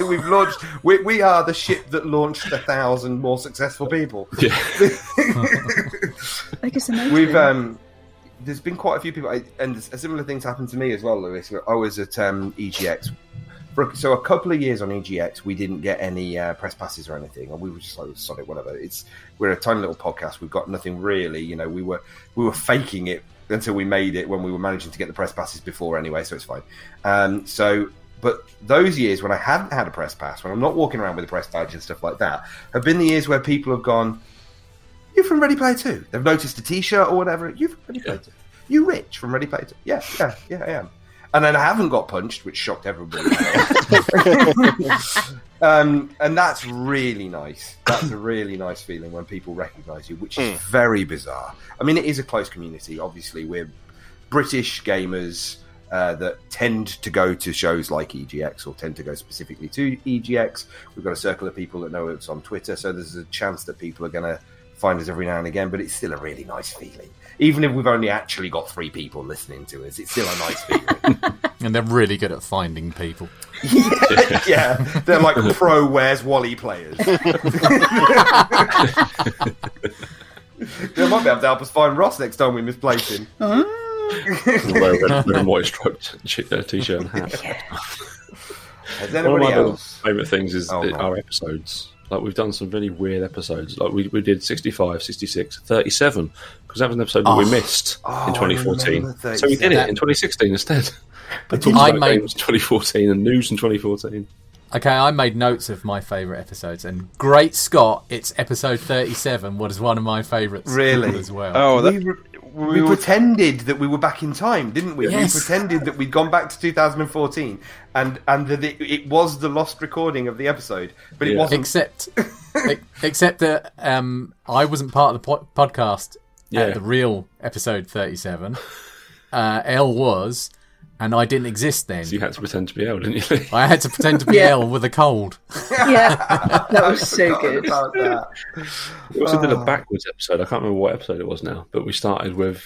We've launched. We, we are the ship that launched a thousand more successful people. Yeah. Like it's amazing. We've um, there's been quite a few people, and a similar things happened to me as well, Lewis. I was at um, EGX. For, so a couple of years on EGX, we didn't get any uh, press passes or anything, and we were just like, "Sod whatever." It's we're a tiny little podcast. We've got nothing really. You know, we were we were faking it until we made it when we were managing to get the press passes before anyway, so it's fine. Um, so, but those years when I haven't had a press pass, when I'm not walking around with a press badge and stuff like that, have been the years where people have gone, "You from Ready Player 2? They've noticed a T-shirt or whatever. You from Ready Player 2? You Rich from Ready Player 2? Yeah, yeah, yeah, I am. And then I haven't got punched, which shocked everybody. um, and that's really nice. That's a really nice feeling when people recognise you, which is very bizarre. I mean, it is a close community. Obviously, we're British gamers uh, that tend to go to shows like EGX or tend to go specifically to EGX. We've got a circle of people that know us on Twitter, so there's a chance that people are going to find us every now and again. But it's still a really nice feeling, even if we've only actually got three people listening to us. It's still a nice feeling. and they're really good at finding people. yeah, they're like pro Where's Wally players. they might be able to help us find Ross next time we misplace him. Oh. wear a red, red and white striped t-shirt and hat. Has One of my else? favourite things is Oh, the- no. our episodes. Like we've done some really weird episodes. Like we, we did 65, 66, 37 because that was an episode that we oh, missed Oh, in 2014. So we did it in 2016 instead. But I made- games 2014 and news in 2014. Okay, I made notes of my favourite episodes, and Great Scott, it's episode 37, was one of my favourites Really? as well. oh, that, we, re- we pretended that we were back in time, didn't we? Yes. We pretended that we'd gone back to 2014 and and that it, it was the lost recording of the episode, but it wasn't. except except that um, I wasn't part of the po- podcast Yeah. at the real episode 37. Uh, L was, and I didn't exist then. So you had to pretend to be Elle, didn't you? I had to pretend to be Yeah. L with a cold. yeah, that was so good. about that. We also did a oh. backwards episode. I can't remember what episode it was now, but we started with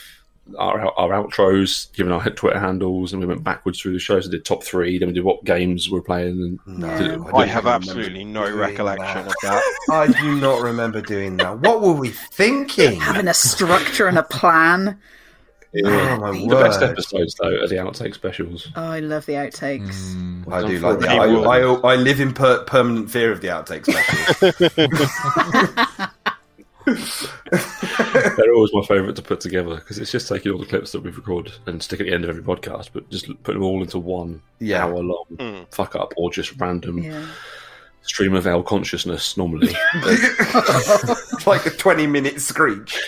our our outros, giving our Twitter handles, and we went backwards through the shows. We did top three, then we did what games we're playing, and No, did I I have absolutely no recollection that. of that. I do not remember doing that. What were we thinking? Having a structure and a plan. Oh my The best episodes though are the outtake specials. Oh, I love the outtakes. Mm. I do like for that. I, I, I live in per- permanent fear of the outtake specials. They're always my favourite to put together because it's just taking all the clips that we've recorded and stick at the end of every podcast, but just put them all into one Yeah. hour long Mm. fuck up or just random Yeah. Stream of L consciousness normally. like a twenty-minute screech.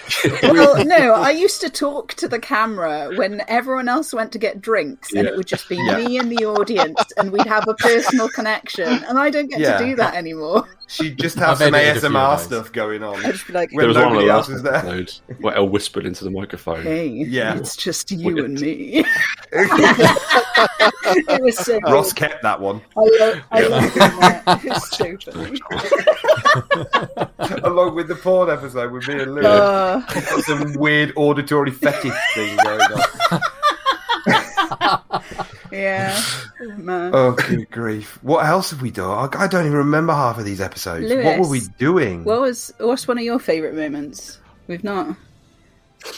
well, no, I used to talk to the camera when everyone else went to get drinks, and Yeah. it would just be Yeah. me and the audience, and we'd have a personal connection. And I don't get Yeah. to do that anymore. She'd just has some edited a few ASMR stuff going on. I'd just be like, When there was one of the nobody else last was there. episodes where Elle whispered into the microphone. "Hey, Yeah. it's just you Wicked. and me." it was so Ross good. kept that one, I love, I love that. It's so funny. along with the porn episode with me and Lou. Uh, Got some weird auditory fetish thing going on. Yeah, man. Oh, good grief! What else have we done? I I don't even remember half of these episodes. What were we doing? What was what's one of your favourite moments? We've not.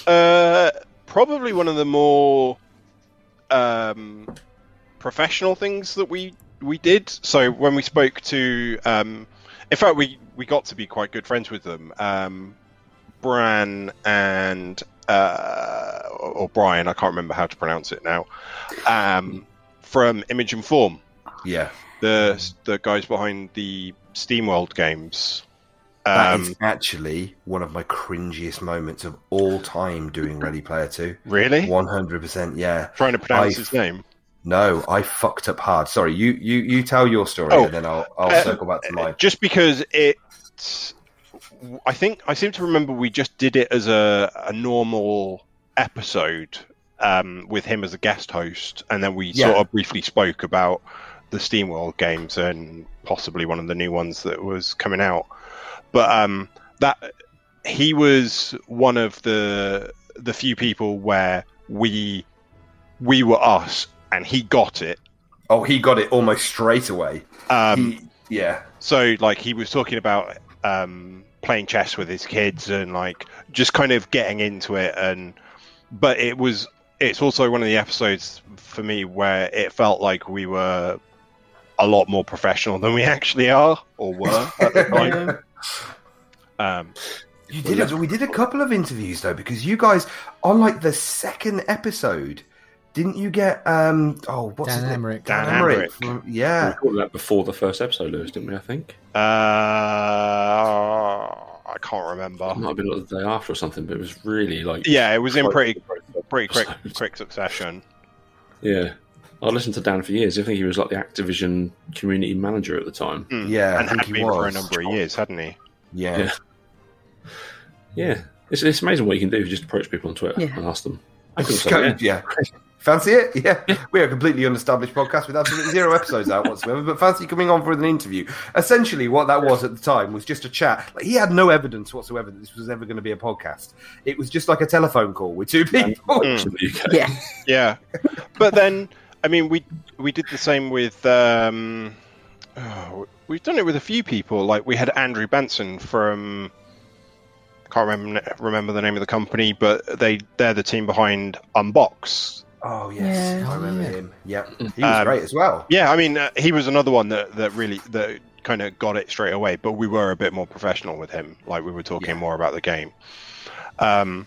Uh, probably one of the more um, professional things that we we did. So when we spoke to, um, in fact, we we got to be quite good friends with them. Um, Bran and uh, or Brian, I can't remember how to pronounce it now. Um, from Image and Form, yeah, the the guys behind the SteamWorld games. that Um, is actually one of my cringiest moments of all time doing Ready Player Two. really? One hundred percent, yeah. Trying to pronounce I- his name. No, I fucked up hard. Sorry, you you you tell your story Oh, and then I'll I'll uh, circle back to mine. just because it i think i seem to remember we just did it as a, a normal episode um, with him as a guest host and then we Yeah. sort of briefly spoke about the steamworld games and possibly one of the new ones that was coming out but um, that he was one of the the few people where we we were us and he got it Oh, he got it almost straight away. um, He, yeah, so like he was talking about um playing chess with his kids and like just kind of getting into it and but it was it's also one of the episodes for me where it felt like we were a lot more professional than we actually are or were at the time um You did it. We did a couple of interviews though, because you guys on like the second episode, didn't you get um oh what's Dan his name? Amrich. Dan Amrich Amrich. from- We yeah. recorded that before the first episode, Lewis, didn't we? I think uh i can't remember it might have been like the day after or something, but it was really like yeah it was in pretty to the process. pretty quick quick succession Yeah, I listened to Dan for years. I think he was like the Activision community manager at the time. Mm. Yeah, I and think had he been for a number of years hadn't he Yeah. Yeah. Yeah, it's, it's amazing what you can do. if You just approach people on Twitter Yeah. and ask them. I could say, yeah. yeah. Fancy it? Yeah. We're a completely unestablished podcast with absolutely zero episodes out whatsoever, but fancy coming on for an interview. Essentially, what that was at the time was just a chat. Like, he had no evidence whatsoever that this was ever going to be a podcast. It was just like a telephone call with two people. Mm. To the UK. Yeah, Yeah, but then I mean we we did the same with um, oh, we've done it with a few people. Like we had Andrew Bennison from can't remember remember the name of the company, but they they're the team behind Unbox. Oh, yes. Yeah. I remember Yeah. him. Yeah, He was Um, great as well. Yeah, I mean uh, he was another one that that really that kind of got it straight away. But we were a bit more professional with him. Like we were talking Yeah. more about the game. Um,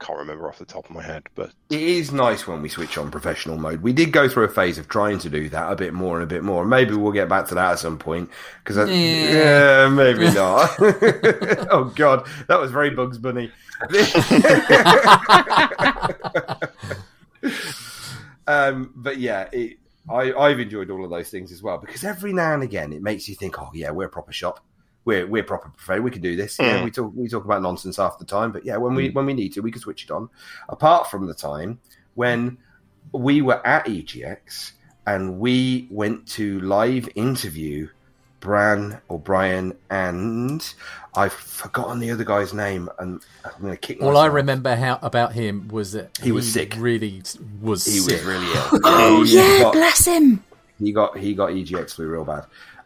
can't remember off the top of my head, but It is nice when we switch on professional mode. We did go through a phase of trying to do that a bit more and a bit more. Maybe we'll get back to that at some point because yeah. maybe not. oh god, that was very Bugs Bunny. um, but yeah, it, I, I've enjoyed all of those things as well because every now and again it makes you think, oh yeah, we're a proper shop. We're we're proper buffet. We can do this. Yeah, Mm. we talk we talk about nonsense half the time, but yeah, when we when we need to, we can switch it on. Apart from the time when we were at EGX and we went to live interview Bran or Brian and I've forgotten the other guy's name and I'm going to kick All myself. I remember how about him was that He was sick. Really was. He sick. was really ill. Oh He yeah, got- bless him. he got he got EGX flu real bad.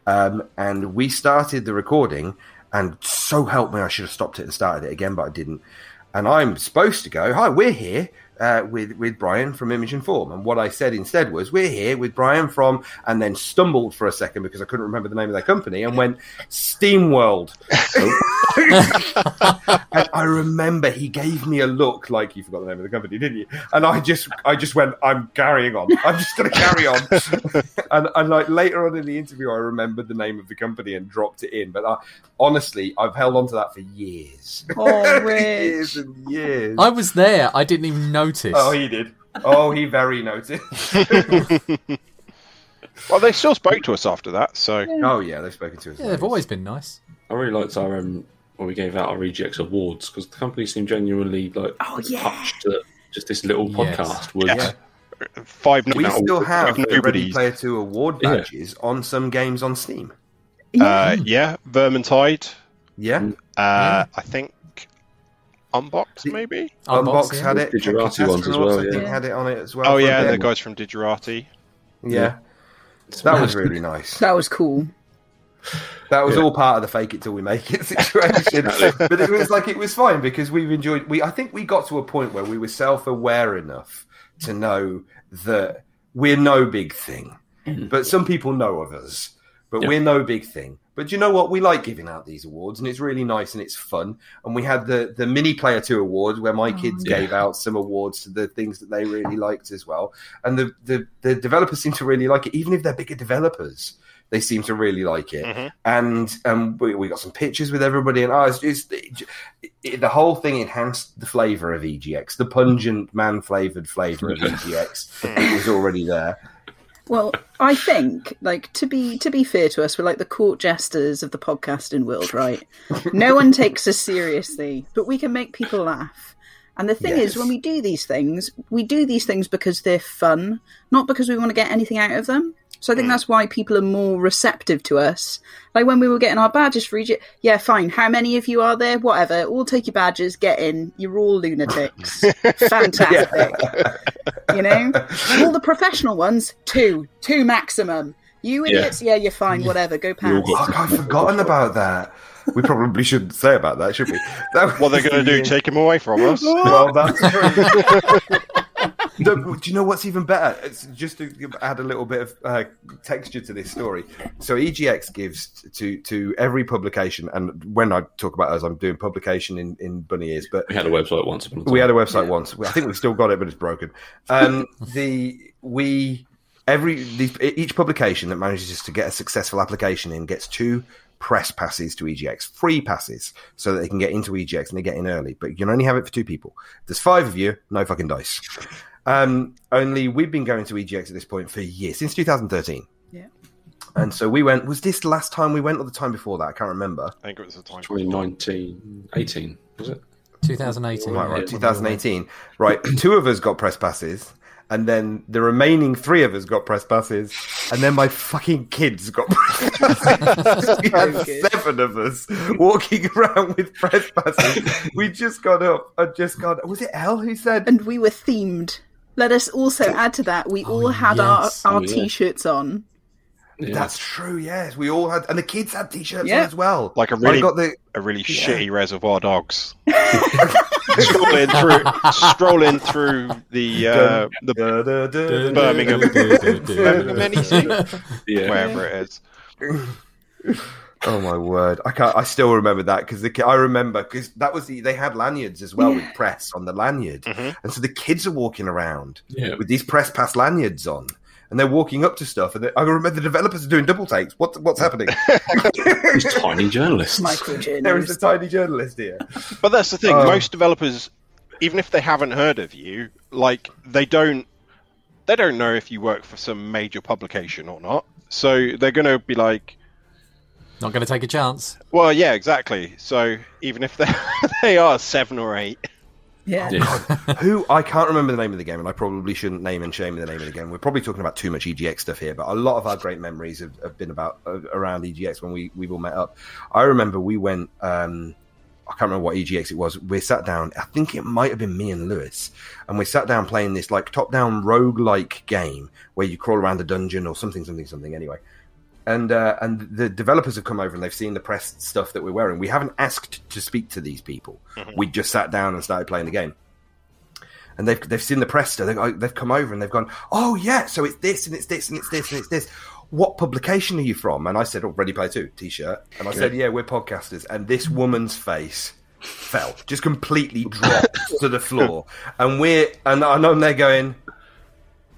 Um, and we started the recording, and so help me, I should have stopped it and started it again, but I didn't. And I'm supposed to go, hi, we're here uh, with with Brian from Image and Form. And what I said instead was, we're here with Brian from, and then stumbled for a second because I couldn't remember the name of their company, and went SteamWorld. and I remember he gave me a look like you forgot the name of the company, didn't you? And I just, I just went, I'm carrying on. I'm just going to carry on. and, and like later on in the interview, I remembered the name of the company and dropped it in. But I, honestly, I've held on to that for years, Oh, years and years. I was there. I didn't even notice. Oh, he did. Oh, he very noticed. well, they still spoke to us after that. So oh yeah, they've spoken to us. yeah, they've always been nice. I really liked our um, when we gave out our EGX awards because the company seemed genuinely like Oh, yeah. touched that just this little Yes. podcast was Yeah. five. We no- still five have the Ready. Player Two award Yeah. badges on some games on Steam. Uh, yeah, Vermintide. Yeah, Uh, I think Unbox maybe. Unbox yeah. had it. Digerati ones as Astronauts, well, I think, yeah. had it on it as oh, well. Oh yeah, the guys from Digerati. Yeah, So that was really nice. That was cool. That was Yeah. all part of the fake it till we make it situation. but it was like it was fine because we've enjoyed. We I think we got to a point where we were self aware enough to know that we're no big thing, mm. but some people know of us. But Yeah. we're no big thing. But you know what? We like giving out these awards, and it's really nice and it's fun. And we had the the mini player two awards where my kids yeah. gave out some awards to the things that they really liked as well. And the the, the developers seem to really like it, even if they're bigger developers. They seem to really like it, Mhm. and um, we, we got some pictures with everybody, and oh, it's just it, it, the whole thing enhanced the flavor of EGX, the pungent man flavored flavor of EGX. it was already there. Well, I think, like to be to be fair to us, we're like the court jesters of the podcasting world, right? no one takes us seriously, but we can make people laugh. And the thing Yes. is, when we do these things, we do these things because they're fun, not because we want to get anything out of them. So I think hmm. that's why people are more receptive to us. Like when we were getting our badges for EGX, yeah, fine. How many of you are there? Whatever. All take your badges, get in. You're all lunatics. Fantastic. You know? All the professional ones, two. Two maximum. You idiots, yeah, you're fine, whatever, go We past. Fuck, I've forgotten about that. We probably shouldn't say about that, should we? That What they're going to do? Take him away from us? Well, that's true. No, do you know what's even better? It's just to add a little bit of uh, texture to this story. So EGX gives to to every publication, and when I talk about us, I'm doing publication in in bunny ears, but We had a website once upon a time. we had a website once. I think we've still got it, but it's broken. Um, the we every the, each publication that manages to get a successful application in gets two press passes to EGX, free passes, so that they can get into EGX and they get in early. But you can only have it for two people. There's five of you, no fucking dice. Um, only we've been going to EGX at this point for years since 2013. Yeah. And so we went. Was this the last time we went, or the time before that? I can't remember. I think it was the time. 2019, 18, was it? 2018. Right, right. 2018. Right. Two of us got press passes, and then the remaining three of us got press passes, and then my fucking kids got press passes. we had seven of us walking around with press passes. we just got up and just got. Was it Elle who said? And we were themed. Let us also add to that, we all had yes. our, our Oh, yeah. t shirts on. That's true. Yes, we all had, and the kids had t-shirts Yeah. on as well. Like a I really, got the a really Yeah. shitty Reservoir Dogs. strolling through, strolling through the uh, the Birmingham, Birmingham NEC, wherever it is. Oh my word! I can't. I still remember that because I remember because that was the they had lanyards as well with press on the lanyard, Mhm. and so the kids are walking around Yeah. with these press pass lanyards on, and they're walking up to stuff. And they, I remember the developers are doing double takes. What what's happening? These tiny journalists. there is a tiny journalist here. But that's the thing. Um, most developers, even if they haven't heard of you, like they don't, they don't know if you work for some major publication or not. So they're going to be like, Not going to take a chance. well, yeah, exactly. So even if they they are seven or eight, Yeah. Yeah. Who I can't remember the name of the game, and I probably shouldn't name and shame the name of the game. We're probably talking about too much EGX stuff here, but a lot of our great memories have, have been about uh, around EGX when we we've all met up. I remember we went. Um, I can't remember what EGX it was. We sat down. I think it might have been me and Lewis, and we sat down playing this like top-down rogue-like game where you crawl around a dungeon or something, something, something. Anyway, and uh, and the developers have come over and they've seen the press stuff that we're wearing. We haven't asked to speak to these people. We just sat down and started playing the game. And they've they've seen the press stuff. They've, they've come over and they've gone, oh yeah, so it's this and it's this and it's this and it's this. What publication are you from? And I said, oh, Ready Player Two T-shirt. And I said, yeah, we're podcasters. And this woman's face fell, just completely dropped to the floor. And we're and I know they're going.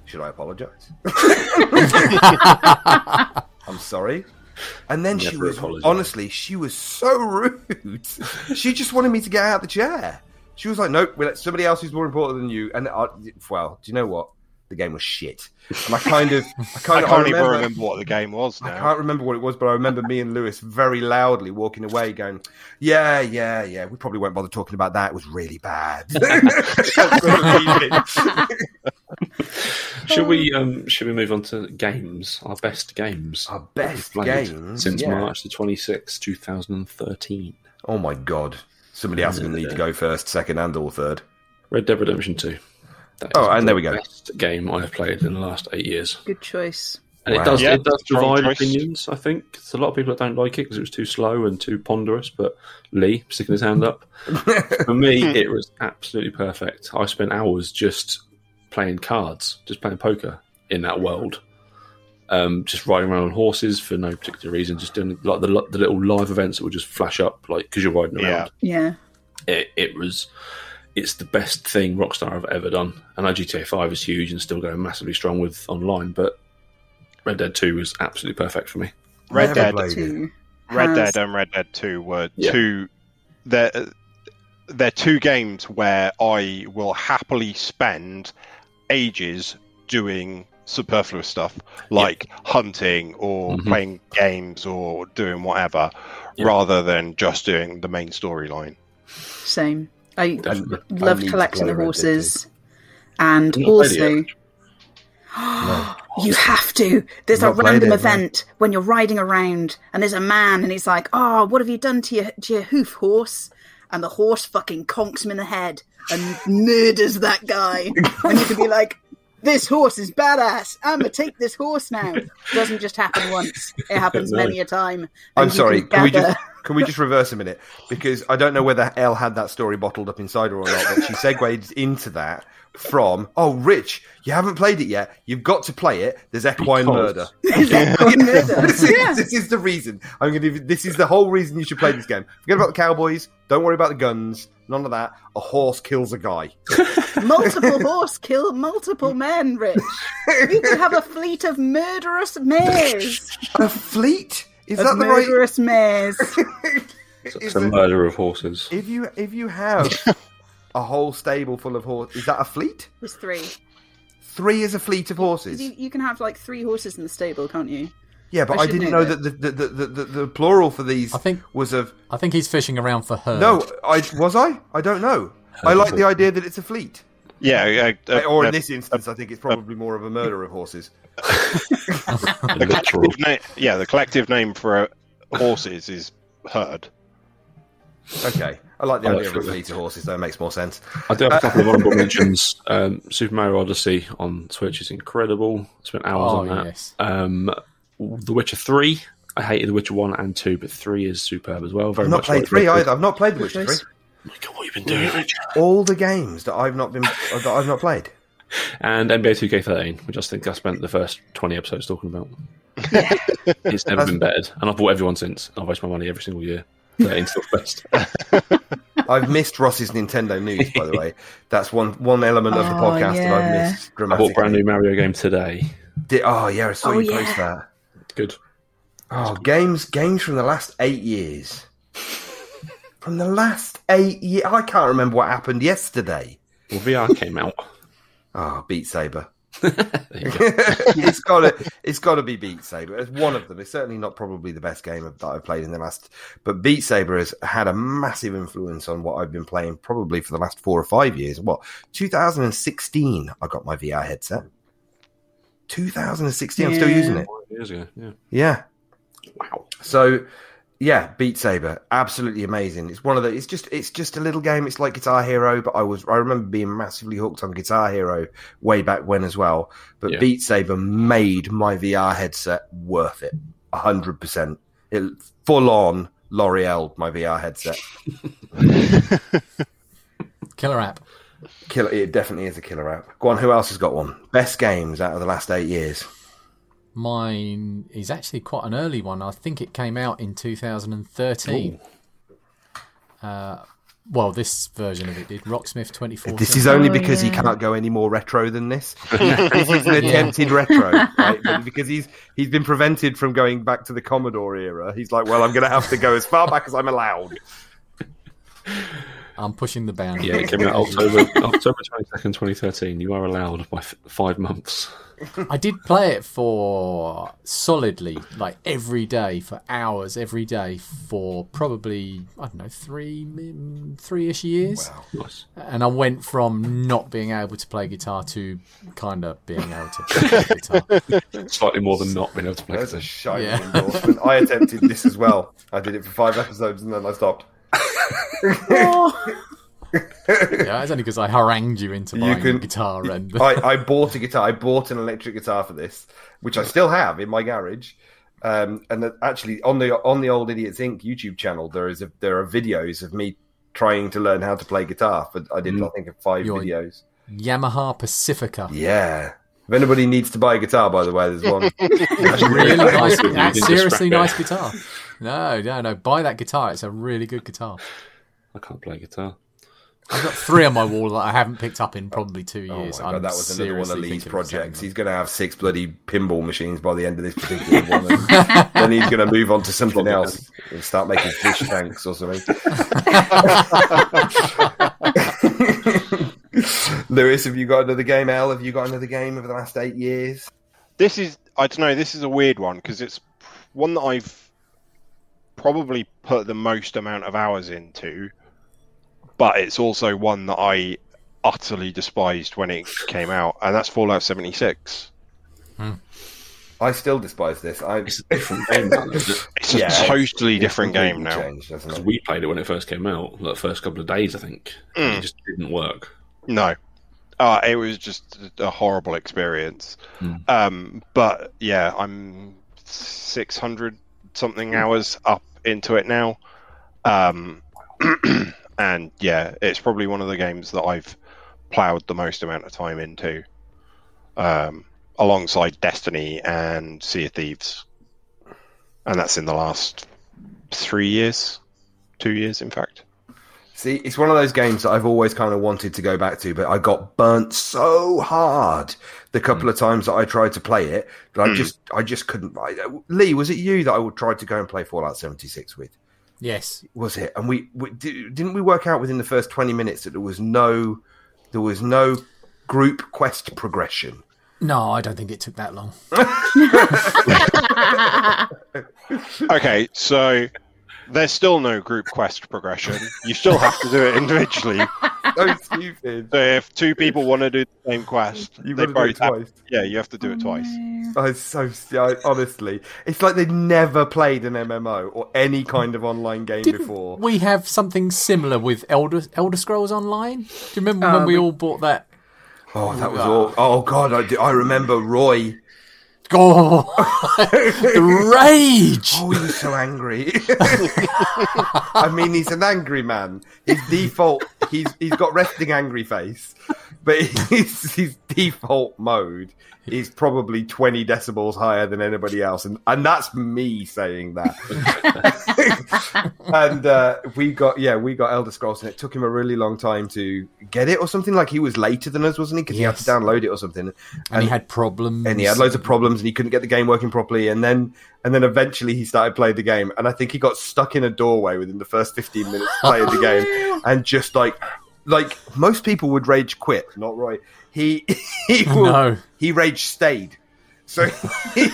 Should I apologise? I'm sorry. And then she was apologise. honestly, she was so rude. she just wanted me to get out of the chair. She was like, "Nope, we let somebody else who's more important than you." And I, well, do you know what? The game was shit. And I kind of, I I kind of, can't I even remember, remember what the game was I can't remember what it was, but I remember me and Lewis very loudly walking away, going, "Yeah, yeah, yeah. We probably won't bother talking about that. It was really bad." Should we um should we move on to games? Our best games. Our best we've games, since yeah. March the twenty sixth, two thousand and thirteen. oh my god! Somebody else is going to need to go first, second, and or third. Red Dead Redemption two. That Oh, and the there we go. Best game I have played in the last eight years, Good choice. and Wow. it does Yeah, it does divide opinions. I think there's a lot of people that don't like it because it was too slow and too ponderous. But Lee sticking his hand up. For me, it was absolutely perfect. I spent hours just playing cards, just playing poker in that world. Um, just riding around on horses for no particular reason, just doing like the, the little live events that would just flash up, like because you're riding around. Yeah. Yeah. It, it was, it's the best thing Rockstar have ever done. And know GTA Five is huge and still going massively strong with online, but Red Dead Two was absolutely perfect for me. Red Never Dead. Two. Red Dead, and Red Dead Two were Yeah. two. They're they're two games where I will happily spend ages doing superfluous stuff like hunting or Mhm. playing games or doing whatever, Yeah. rather than just doing the main storyline. Same. I Definitely. I loved collecting the horses, and You've not played it also. You have to. There's a Not played random it, no. event when you're riding around, and there's a man, and he's like, "Oh, what have you done to your to your hoof horse?" And the horse fucking conks him in the head and murders that guy. and you can be like, "This horse is badass. I'm gonna take this horse now." It doesn't just happen once; it happens No. many a time. I'm sorry. Can, Can we just can we just reverse a minute because I don't know whether Elle had that story bottled up inside her or not, but she segued into that from oh, Rich, you haven't played it yet. You've got to play it. There's equine Because- murder. Is that good murder? this, is, Yeah. this is the reason. I'm going to. This is the whole reason you should play this game. Forget about the cowboys. Don't worry about the guns. None of that. A horse kills a guy. multiple horse kill multiple men, Rich. You could have a fleet of murderous mares. A fleet. Is of that the right? murderous mares. It's Is a murder of horses. If you if you have a whole stable full of horses, is that a fleet? There's three. Three is a fleet of horses. You, you can have like three horses in the stable, can't you? Yeah, but I I, didn't know know that the the, the, the, the, the plural for these I think was of I think he's fishing around for her. no. I was I. I don't know. I like the idea that it's a fleet. Yeah, uh, uh, or in uh, this instance, I think it's probably more of a murder of horses. the collective na- yeah, the collective name for uh, horses is herd. Okay, I like the I idea of a fleet. fleet of horses. That makes more sense. I do have a couple of honorable mentions. Um, Super Mario Odyssey on Switch is incredible. I Spent hours Oh, on that. yes. Um, The Witcher Three. I hated The Witcher One and Two, but Three is superb as well. Very I've not much played three Witcher. either. I've not played The Witcher choice. three. Look at what have you've been doing, Richard. All the games that I've not been that I've not played. And NBA 2K13, which I think I spent the first 20 episodes talking about. it's never been bettered, and I've bought everyone since. I waste my money every single year. 13 still best. I've missed Ross's Nintendo news, by the way. That's one one element of the Oh, podcast that I've yeah. missed I bought a brand new Mario game today. Di- oh yeah, I saw Oh, you yeah. post that. Good. Oh, games games from the last eight years. From the last eight years, I can't remember what happened yesterday. Well, VR came out. Oh, Beat Saber. There you go. it's got to it's got to be Beat Saber. It's one of them. It's certainly not probably the best game that I've played in the last. But Beat Saber has had a massive influence on what I've been playing probably for the last four or five years. What 2016? I got my VR headset. 2016. I'm still using it. Years ago, yeah. Yeah. Wow. So yeah, Beat Saber, absolutely amazing. It's one of the. It's just. It's just a little game. It's like Guitar Hero, but I was. I remember being massively hooked on Guitar Hero way back when as well. But Yeah. Beat Saber made my VR headset worth it, hundred percent. It full on L'Oreal my VR headset. Killer app. Killer. It definitely is a killer app. Go on. Who else has got one? Best games out of the last eight years. Mine is actually quite an early one. I think it came out in 2013. Uh, well, this version of it did. Rocksmith 24. This is only Oh, because he can't go any more retro than this. this is an attempted retro, right? Because he's he's been prevented from going back to the Commodore era. He's like, well, I'm going to have to go as far back as I'm allowed. I'm pushing the boundary. Yeah, it came out October October 22nd, 2013. You are allowed by f- five months. I did play it for solidly, like every day, for hours every day, for probably I don't know three, mm, three-ish years. Nice. And I went from not being able to play guitar to kind of being able to play guitar. Slightly more than not being able to play. That's a guitar. Yeah. endorsement. I attempted this as well. I did it for five episodes and then I stopped. Yeah, it's only because I harangued you into You buying can- a guitar and I, I bought a guitar. I bought an electric guitar for this, which I still have in my garage. Um, and that actually, on the on the old Idiots Inc. YouTube channel, there is a, there are videos of me trying to learn how to play guitar. But I did, I think, of five Your- videos. Yamaha Pacifica. Yeah. If anybody needs to buy a guitar, by the way, there's one. really nice. That's seriously nice guitar. No, no, no. Buy that guitar. It's a really good guitar. I can't play guitar. I've got three on my wall that I haven't picked up in probably two Oh my years. god, I'm that was another one of seriously Lee's thinking of selling projects. He's going to have six bloody pinball machines by the end of this particular one. And then he's going to move on to something else and start making fish tanks or something. Lewis, have you got another game? Al, have you got another game over the last eight years? This is I don't know. This is a weird one because it's one that I've probably put the most amount of hours into, but it's also one that I utterly despised when it came out, and that's Fallout 76. I still despise this. I, It's a different game now. though, isn't it? It's a Yeah, totally it's different game now. changed, Because we played it when it first came out, like the first couple of days, I think. and It just didn't work. No. Uh, it was just a horrible experience. Um, but yeah, I'm 600 something hours up into it now. Um, and yeah, it's probably one of the games that I've plowed the most amount of time into, um, alongside Destiny and Sea of Thieves. And that's in the last three years, two years, in fact. See, it's one of those games that I've always kind of wanted to go back to, but I got burnt so hard the couple hmm. of times that I tried to play it that I hmm. just, I just couldn't. I, uh, Lee, was it you that I tried to go and play Fallout seventy six with? Yes. Was it? And we, we di- didn't we work out within the first twenty minutes that there was no, there was no group quest progression. No, I don't think it took that long. Okay, so there's still no group quest progression. You still have to do it individually. So stupid. So if two people want to do the same quest, You've they got do it both have, twice. yeah, you have to do it twice. Oh, it's so I, honestly, it's like they've never played an MMO or any kind of online game Didn't before. we have something similar with Elder Elder Scrolls Online? Do you remember Oh, when we we- all bought that? Oh, that was ah. all. Oh God, I, do, I remember Roy. God, the rage! Oh, he's so angry. I mean, he's an angry man. His default, he's he's got resting angry face, but his his default mode is probably twenty decibels higher than anybody else, and and that's me saying that. and uh, we got yeah, we got Elder Scrolls, and it took him a really long time to get it or something. Like he was later than us, wasn't he? Because he had to download it or something. And he had problems. and he had loads of problems and he couldn't get the game working properly and then and then eventually he started playing the game and i think he got stuck in a doorway within the first 15 minutes of playing the game and just like like most people would rage quit not roy he he Oh, will- no. he rage stayed so he,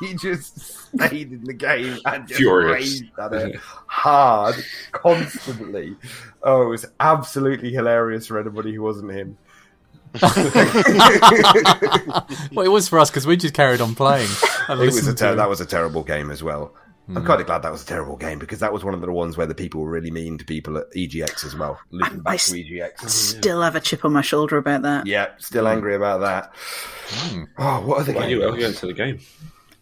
he just stayed in the game and just Furious. raged at it hard constantly oh it was absolutely hilarious for anybody who wasn't him well, it was for us because we just carried on playing. It was a ter- that was a terrible game as well. I'm Hmm. kind of glad that was a terrible game because that was one of the ones where the people were really mean to people at EGX as well. Looking I back s- to EGX, Still have a chip on my shoulder about that. yeah, still angry about that. Oh, what other Well, games? you will go into the game.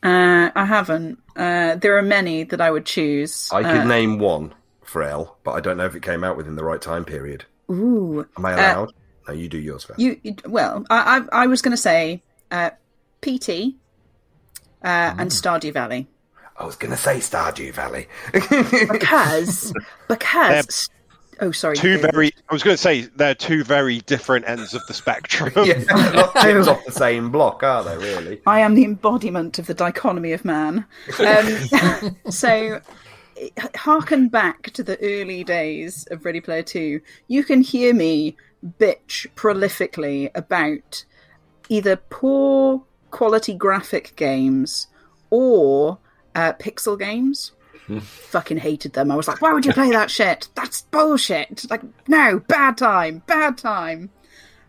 Uh, I haven't. Uh, there are many that I would choose. I could Uh, name one for L, but I don't know if it came out within the right time period. Ooh. Am I Uh, allowed? no, you do yours first. You, you well, I, I, I was going to say uh, PT uh, and Stardew Valley I was going to say Stardew Valley. because because oh sorry Two David. very. I was going to say they're two very different ends of the spectrum. yeah, not chips off the same block, are they? Really? I am the embodiment of the dichotomy of man. Um, so, harken back to the early days of Ready Player Two. You can hear me bitch prolifically about either poor quality graphic games or uh, pixel games. Fucking hated them. I was like, why would you play that shit? That's bullshit. Like, no, bad time, bad time.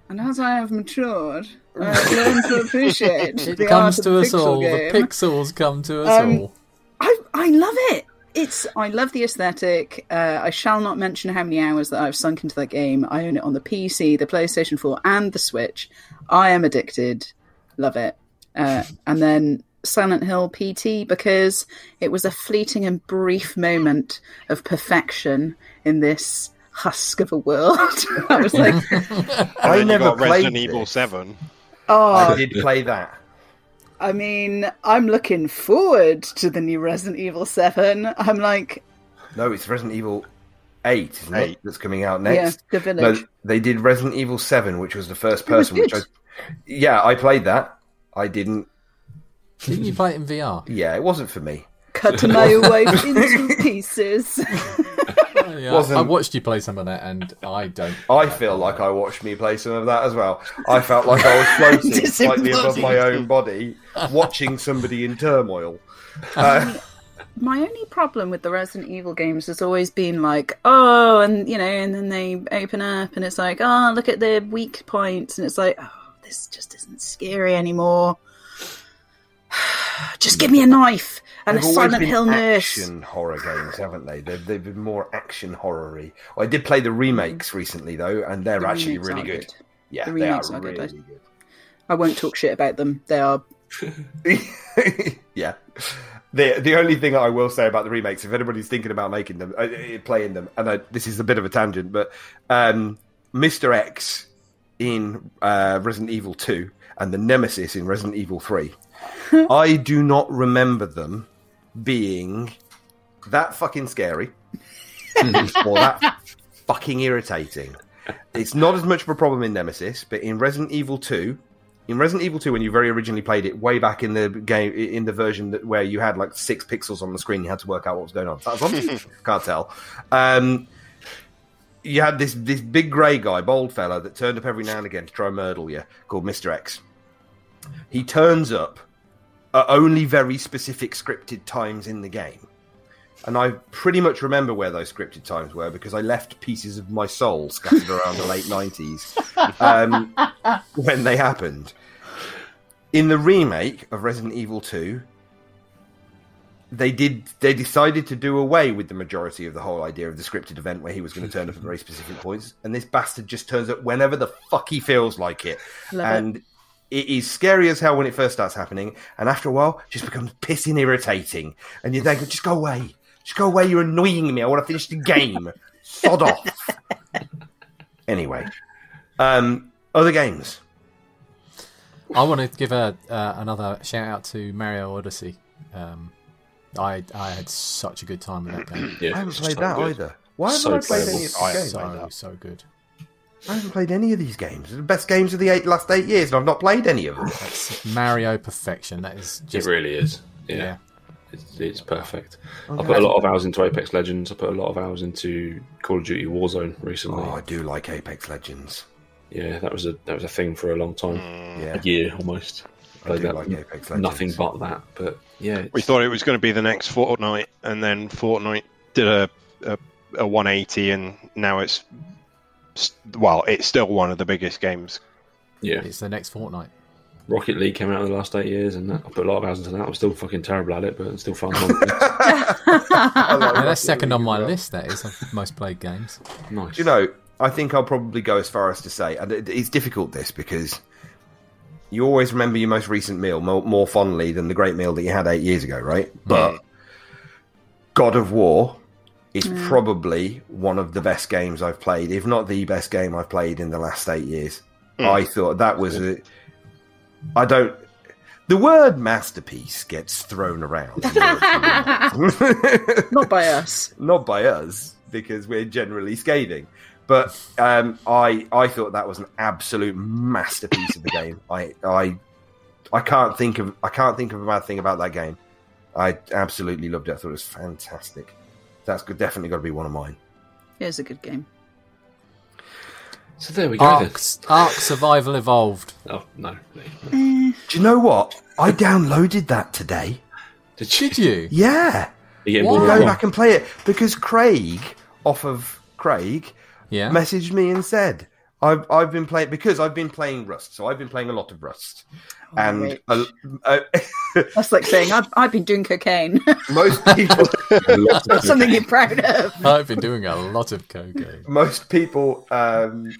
And as I have matured, I've learned to appreciate It comes to us all. game. The pixels come to us Um, all. I I love it. It's I love the aesthetic. Uh, I shall not mention how many hours that I've sunk into that game. I own it on the PC, the PlayStation 4, and the Switch. I am addicted. Love it. Uh, and then Silent Hill PT because it was a fleeting and brief moment of perfection in this husk of a world. I was like, I never got played Resident Evil. Seven. oh, I did play that. I mean, I'm looking forward to the new Resident Evil 7. I'm like, No, it's Resident Evil 8, isn't it? Eight. That's coming out yeah, next. the village. No, they did Resident Evil 7, which was the first person, which I. Yeah, I played that. I didn't. Didn't you play it in VR? Yeah, it wasn't for me. Cut my wife into pieces. Oh, yeah, I- watched you play some of that, and I don't. I feel like I watched me play some of that as well. I felt like I was floating slightly above my own body, watching somebody in turmoil. Uh, my only problem with the Resident Evil games has always been like, oh, and you know, and then they open up and it's like, oh, look at the weak points, and it's like, oh, this just isn't scary anymore. just give me a knife and a they've always Silent Hill nurse. action horror games, haven't they? They've, they've been more action horror-y. Well, I did play the remakes recently though, and they're The actually really good. good. Yeah, The they are remakes are really good. good. I won't talk shit about them. They are yeah. The the only thing I will say about the remakes, if anybody's thinking about making them, uh, uh, playing them, and I, this is a bit of a tangent, but um, Mr. X in uh, Resident Evil Two and the Nemesis in Resident Evil Three, I do not remember them being that fucking scary or that fucking irritating. It's not as much of a problem in Nemesis, but in Resident Evil Two, in Resident Evil 2, when you very originally played it, way back in the game, in the version that where you had like six pixels on the screen, you had to work out what was going on. That was on? Can't tell. Um, you had this this big grey guy, bold fella, that turned up every now and again to try and murder you, called Mister X. He turns up at only very specific scripted times in the game. And I pretty much remember where those scripted times were because I left pieces of my soul scattered around the late 90s um, when they happened. In the remake of Resident Evil 2, they did they decided to do away with the majority of the whole idea of the scripted event where he was going to turn up at very specific points and this bastard just turns up whenever the fuck he feels like it Love it. and it is scary as hell when it first starts happening, and after a while, just becomes pissing irritating. And you think, just go away, just go away. You're annoying me. I want to finish the game. Sod off. anyway, um, other games. I want to give a uh, another shout out to Mario Odyssey. Um, I I had such a good time with that game. Yeah, I haven't played so that good. either. Why haven't So I played playable. any of these I- games? So so good. I haven't played any of these games. They're the best games of the eight, last eight years, and I've not played any of them. That's Mario perfection. That is It really is. Yeah, yeah. It's, it's perfect. I put a lot of hours into Apex Legends. I put a lot of hours into Call of Duty Warzone recently. Oh, I do like Apex Legends. Yeah, that was a that was a thing for a long time, mm. Yeah, a year almost. I do like Apex Legends. nothing but that, but yeah, We thought it was going to be the next Fortnite, and then Fortnite did a, a, a 180, and now it's well, it's still one of the biggest games. yeah. It's the next Fortnite. Rocket League came out in the last eight years, and that, I put a lot of hours into that. I'm still fucking terrible at it, but it's still fun. Like Yeah, that's second League on my well. list. That is of most played games. nice. Do you know, I think I'll probably go as far as to say, and it- it's difficult this because you always remember your most recent meal more, more fondly than the great meal that you had eight years ago, right? Mm. But God of War is mm. probably one of the best games I've played, if not the best game I've played in the last eight years. Mm. I thought that was a. I don't. The word masterpiece gets thrown around. Not by us. not by us because we're generally scathing. But um, I I thought that was an absolute masterpiece of the game. I I I can't think of I can't think of a bad thing about that game. I absolutely loved it. I thought it was fantastic. That's good, definitely got to be one of mine. Here's a good game. So there we go. then. Ark, Ark Survival Evolved. Oh no, Do you know what? I downloaded that today. did you? Did you? Yeah, You getting Why? go back and play it because Craig off of Craig Yeah. messaged me and said, I've, I've been playing because I've been playing Rust, so I've been playing a lot of Rust. and Rich. uh, uh, That's like saying I've, I've been doing cocaine. most people, That's something you're proud of. I've been doing a lot of cocaine. most people um,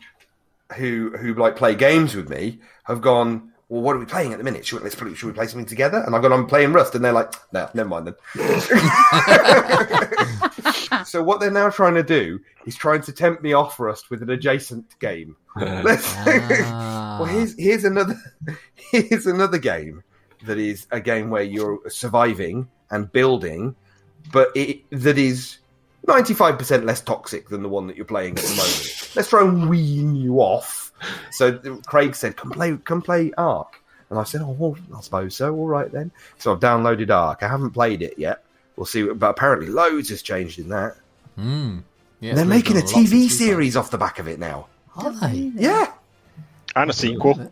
who who like play games with me have gone. Well, what are we playing at the minute? Should we, let's play, should we play something together? And I've gone, I'm playing Rust, and they're like, no, never mind then. so what they're now trying to do is trying to tempt me off Rust with an adjacent game. Ah. well, here's here's another here's another game that is a game where you're surviving and building, but it that is ninety five percent less toxic than the one that you're playing at the moment. Let's try and wean you off. So Craig said, "Come play, come play Ark," and I said, "Oh, well, I suppose so. All right then." So I've downloaded Ark. I haven't played it yet. We'll see, but apparently loads has changed in that. Mm. Yeah, They're making a moved on lot TV since series off the back of it now. Are they? Yeah, And a sequel.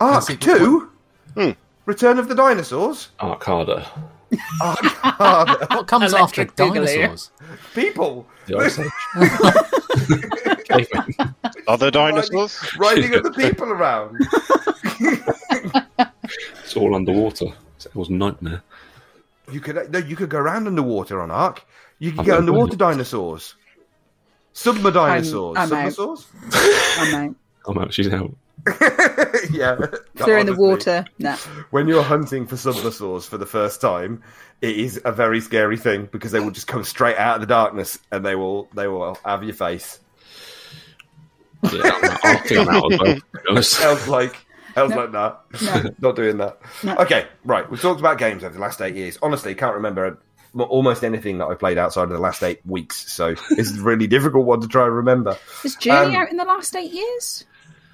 Ark sequel. Two, Hmm. Return of the Dinosaurs. Arcada. Ark, Ark, What comes after Electric Boogaloo. dinosaurs? people The Ice Age. Caveman. Other dinosaurs? riding other people around. it's all underwater. It was a nightmare. You could no, you could go around underwater on Ark. You could I've get never underwater done dinosaurs, submer dinosaurs, I'm out. submersaurs. I'm out. I'm out. She's out. yeah, If they're in the water, no. When you're hunting for submersaurs for the first time, it is a very scary thing because they will just come straight out of the darkness and they will they will have your face. Yeah, I'm out. I out as to be like, El's No. like, nah, No. not doing that. No. Okay, right. We've talked about games over the last eight years. Honestly, can't remember almost anything that I've played outside of the last eight weeks. So it's a really difficult one to try and remember. Was Journey Um, out in the last eight years?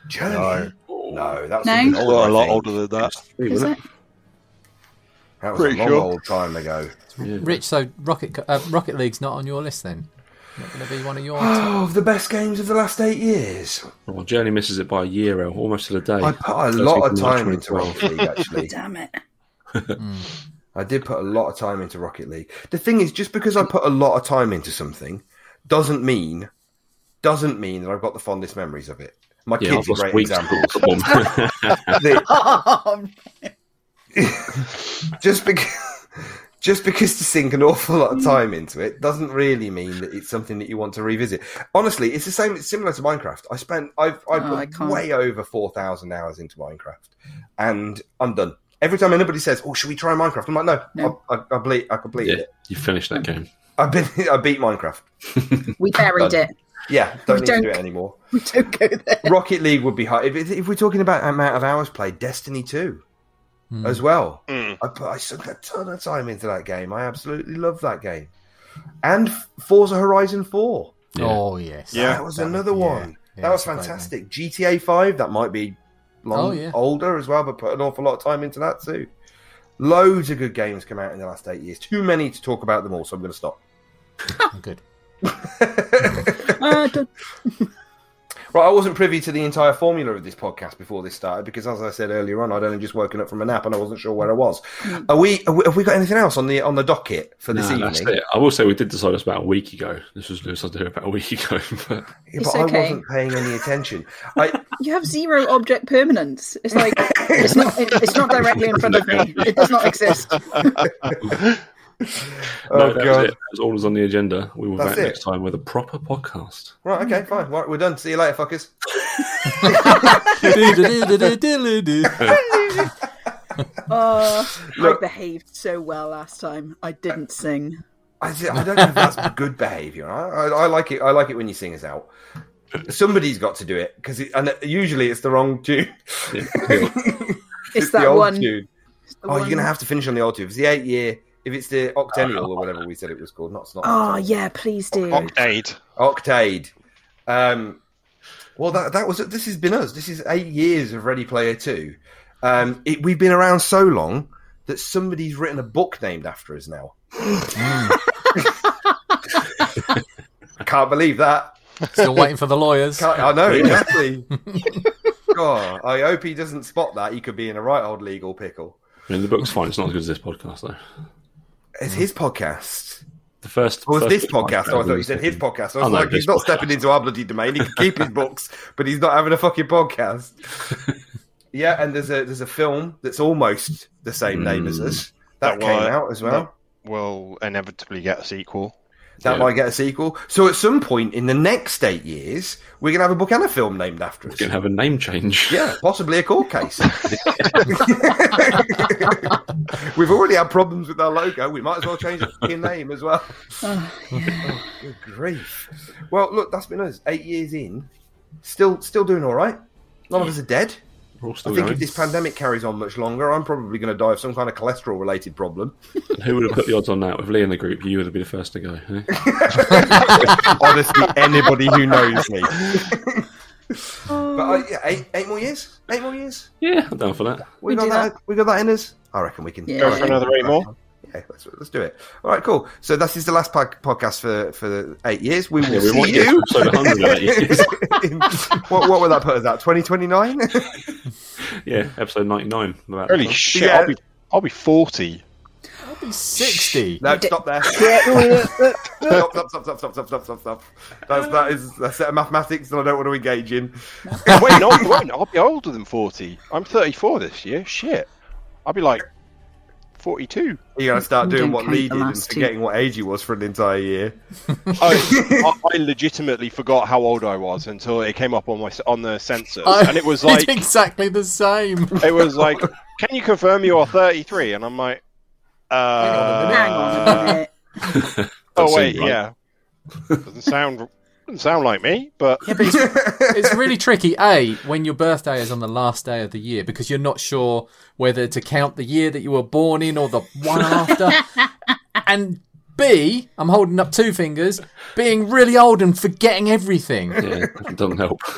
Journey? No. No, that was No? even older, Well, I a lot older than that. Is it? That was Pretty a long sure. old time ago. Rich, so Rocket uh, Rocket League's not on your list then? Not going to be one of your. Oh, the best games of the last eight years. Well, Journey misses it by a year, El, almost to the day. I put a First lot of of time into Rocket League, actually. Damn it. I did put a lot of time into Rocket League. The thing is, just because I put a lot of time into something doesn't mean doesn't mean that I've got the fondest memories of it. My Yeah, kids are great examples. to They- Oh, just because just because to sink an awful lot of hmm. time into it doesn't really mean that it's something that you want to revisit. Honestly, it's the same. It's similar to Minecraft. I spent I've I Oh, I put way over four thousand hours into Minecraft, and I'm done. Every time anybody says, "Oh, should we try Minecraft?" I'm like, "No, No. I, I, I, ble- I completed Yeah, it. you finished that game. I've been I beat Minecraft. We buried it. Yeah, don't We need to do it anymore. We don't go there. Rocket League would be high if, if we're talking about amount of hours played. Destiny two, as well. Mm. I put I sunk a ton of time into that game. I absolutely love that game, and Forza Horizon Four. Yeah. Oh yes. Yeah. that was That another yeah. one. Yeah, that was it's a great game. fantastic. GTA Five. That might be long, Oh, yeah. older as well, but put an awful lot of time into that too. Loads of good games come out in the last eight years. Too many to talk about them all, so I'm going to stop. Oh, Good. Don't- Right, I wasn't privy to the entire formula of this podcast before this started because, as I said earlier on, I'd only just woken up from a nap and I wasn't sure where I was. Mm. Are we? Are we have we got anything else on the on the docket for this Nah, evening? that's it. I will say we did decide this about a week ago. This was Lewis idea about a week ago. But Yeah, It's but I wasn't paying any attention. I, you have zero object permanence. It's like it's not. It, it's not directly in front of me. It does not exist. Oh no, that was god! it. That's all that's on the agenda. We will be That's back it. next time with a proper podcast. Right, okay, fine. Right, we're done. See you later, fuckers. Oh, Look- I behaved so well last time. I didn't sing. I, I don't know if that's good behaviour. I, I, I like it. I like it when you sing us out. Somebody's got to do it because, it, and usually it's the wrong tune. Yeah. It's, the that old one. tune. the Oh, you're gonna have to finish on the old tune. It's the eight year, if it's the octennial or whatever we said it was called, not not. Oh yeah, please do. Octade. Octade. Um, well, that that was this has been us. This is eight years of Ready Player Two. Um, it, we've been around so long that somebody's written a book named after us now. I can't believe that. Still waiting for the lawyers. Can't, I know exactly. God, I hope he doesn't spot that. He could be in a right old legal pickle. I mean, the book's fine. It's not as good as this podcast, though. It's his podcast. The first. Or was first this podcast? Oh, I thought be you said his podcast. I was Oh, no, like, he's this not podcast. stepping into our bloody domain. He can keep his books, but he's not having a fucking podcast. yeah, and there's a there's a film that's almost the same name as hmm. us. That, That came will- out as well. that will inevitably get a sequel. That Yeah. might get a sequel. So at some point in the next eight years, we're gonna have a book and a film named after us. We're going to have a name change. Yeah, possibly a court case. We've already had problems with our logo. We might as well change the fucking name as well. Oh, Oh, good grief. Well, look, that's been us. Eight years in. Still still doing all right. None of us are dead. We're all I think going. if this pandemic carries on much longer, I'm probably going to die of some kind of cholesterol related problem. Who would have put the odds on that? With Lee in the group, you would have been the first to go. eh? Honestly, anybody who knows me. but uh, yeah, eight, eight more years? Eight more years? Yeah, I'm down for that. We, We got that. that. We got that in us. I reckon we can Yeah. Go for another eight more. Yeah, let's, let's do it. All right, cool. So this is the last pod- podcast for for eight years. We will Yeah, we see might you. episode 100 in eight what, what would that put us at? Twenty twenty nine. Yeah, episode 99. Holy shit! Yeah. I'll be I'll be forty. Sixty. No, stop there. stop, stop, stop, stop, stop, stop, stop, stop, stop. That's that is a set of mathematics that I don't want to engage in. Wait, no, you won't. I'll be older than forty. I'm thirty-four this year. Shit, I'll be like forty-two. You're gonna start doing what count Lee did and last two. forgetting what age he was for an entire year. I, I legitimately forgot how old I was until it came up on my on the sensors, I and it was like exactly the same. it was like, can you confirm you are thirty-three? And I'm like, uh, Hang on a minute. oh Doesn't wait, seem right. yeah, doesn't sound doesn't sound like me, but Yeah, but it's, it's really tricky. A, when your birthday is on the last day of the year, because you're not sure whether to count the year that you were born in or the one after. and B, I'm holding up two fingers, being really old and forgetting everything. Yeah, it doesn't help.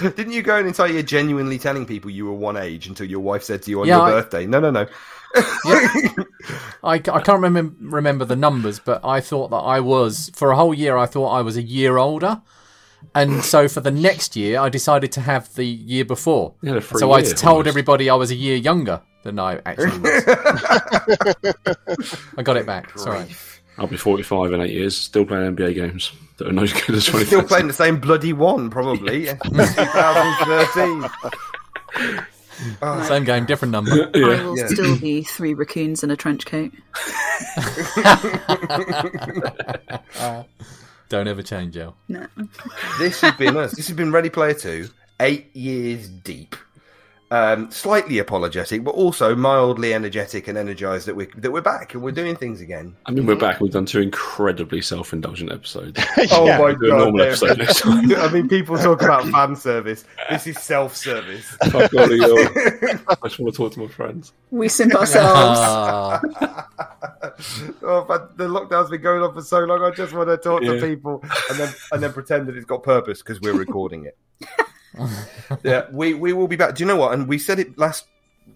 Didn't you go an entire year genuinely telling people you were one age until your wife said to you on Yeah, your I- birthday? No, no, no. I, I can't remember remember the numbers, but I thought that I was for a whole year. I thought I was a year older, and so for the next year, I decided to have the year before. Yeah, the free so I told almost. everybody I was a year younger than I actually was. I got it back. Sorry. I'll be 45 in eight years, still playing NBA games that are not as good as 20. Still playing the same bloody one, probably. 2013. Uh, Same game, different number. I will Yeah. still be three raccoons in a trench coat. Don't ever change, Joe. No. this has been us. This has been Ready Player Two, eight years deep. Um, slightly apologetic, but also mildly energetic and energized that we're that we're back and we're doing things again. I mean, we're back. We've done two incredibly self-indulgent episodes. Oh Yeah. my Do a god! normal they're- episode next time. I mean, people talk about fan service. This is self-service. Fuck all of you. I just want to talk to my friends. We simp ourselves. Oh, but the lockdown's been going on for so long. I just want to talk to people and then and then pretend that it's got purpose because we're recording it. yeah, we we will be back. Do you know what? And we said it last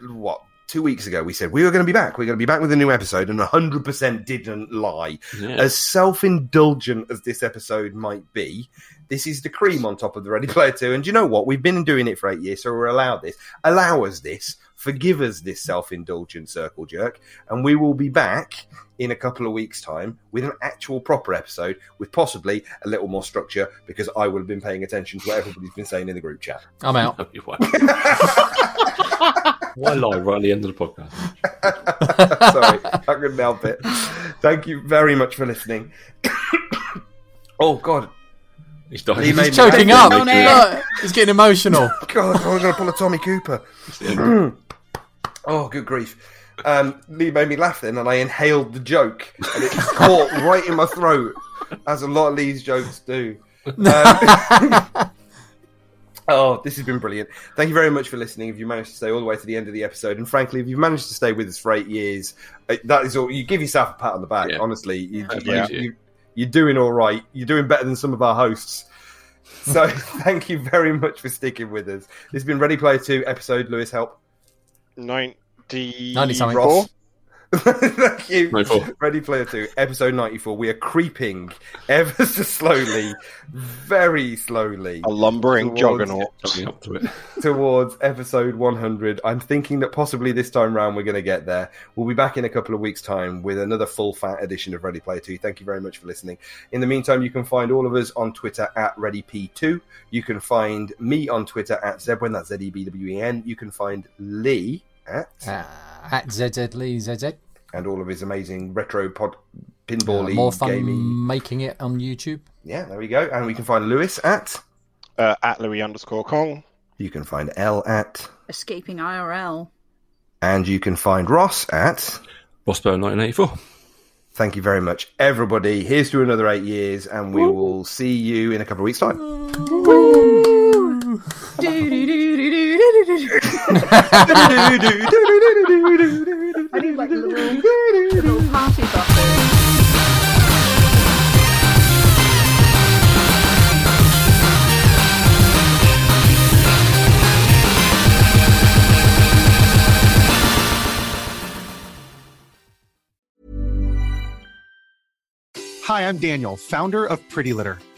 what two weeks ago. We said we were going to be back. We're going to be back with a new episode, and hundred percent didn't lie. Yeah. As self indulgent as this episode might be, this is the cream on top of the Ready Player Two. And do you know what? We've been doing it for eight years, so we're allowed this. Allow us this. Forgive us this self indulgent circle jerk, and we will be back in a couple of weeks' time with an actual proper episode with possibly a little more structure because I will have been paying attention to what everybody's been saying in the group chat. I'm out. No, you won't. Why lie right at the end of the podcast? Sorry, I couldn't help it. Thank you very much for listening. oh God, He's dying. He He's choking up. no, no. Look, he's getting emotional. God, I'm going to pull a Tommy Cooper. oh, good grief. Um, Lee made me laugh then, and I inhaled the joke, and it caught right in my throat, as a lot of Lee's jokes do. Um, oh, this has been brilliant. Thank you very much for listening. If you managed to stay all the way to the end of the episode, and frankly, if you've managed to stay with us for eight years, uh, that is all. You give yourself a pat on the back. Yeah. Honestly, you, you, Yeah. you, you're doing all right. You're doing better than some of our hosts. So thank you very much for sticking with us. This has been Ready Player Two episode. Lewis, help. 90... 90 something. Ross. Thank you. 94. Ready Player 2, episode 94. We are creeping ever so slowly, very slowly A lumbering Towards- juggernaut. Up to it. towards episode 100. I'm thinking that possibly this time round we're going to get there. We'll be back in a couple of weeks' time with another full fat edition of Ready Player 2. Thank you very much for listening. In the meantime, you can find all of us on Twitter at ReadyP2. You can find me on Twitter at Zebwen, that's Z E B W E N. You can find Lee at. Uh, at ZZ Lee and all of his amazing retro pod Uh, pinball more fun gaming. making it on YouTube. Yeah, there we go. And we can find Lewis at. Uh, at Louis underscore Kong. You can find L at. Escaping IRL. And you can find Ross at. Bossbo 1984. Thank you very much, everybody. Here's to another eight years, and we will see you in a couple of weeks' time. I need like little, little party. Hi, I'm Daniel, founder of Pretty Litter.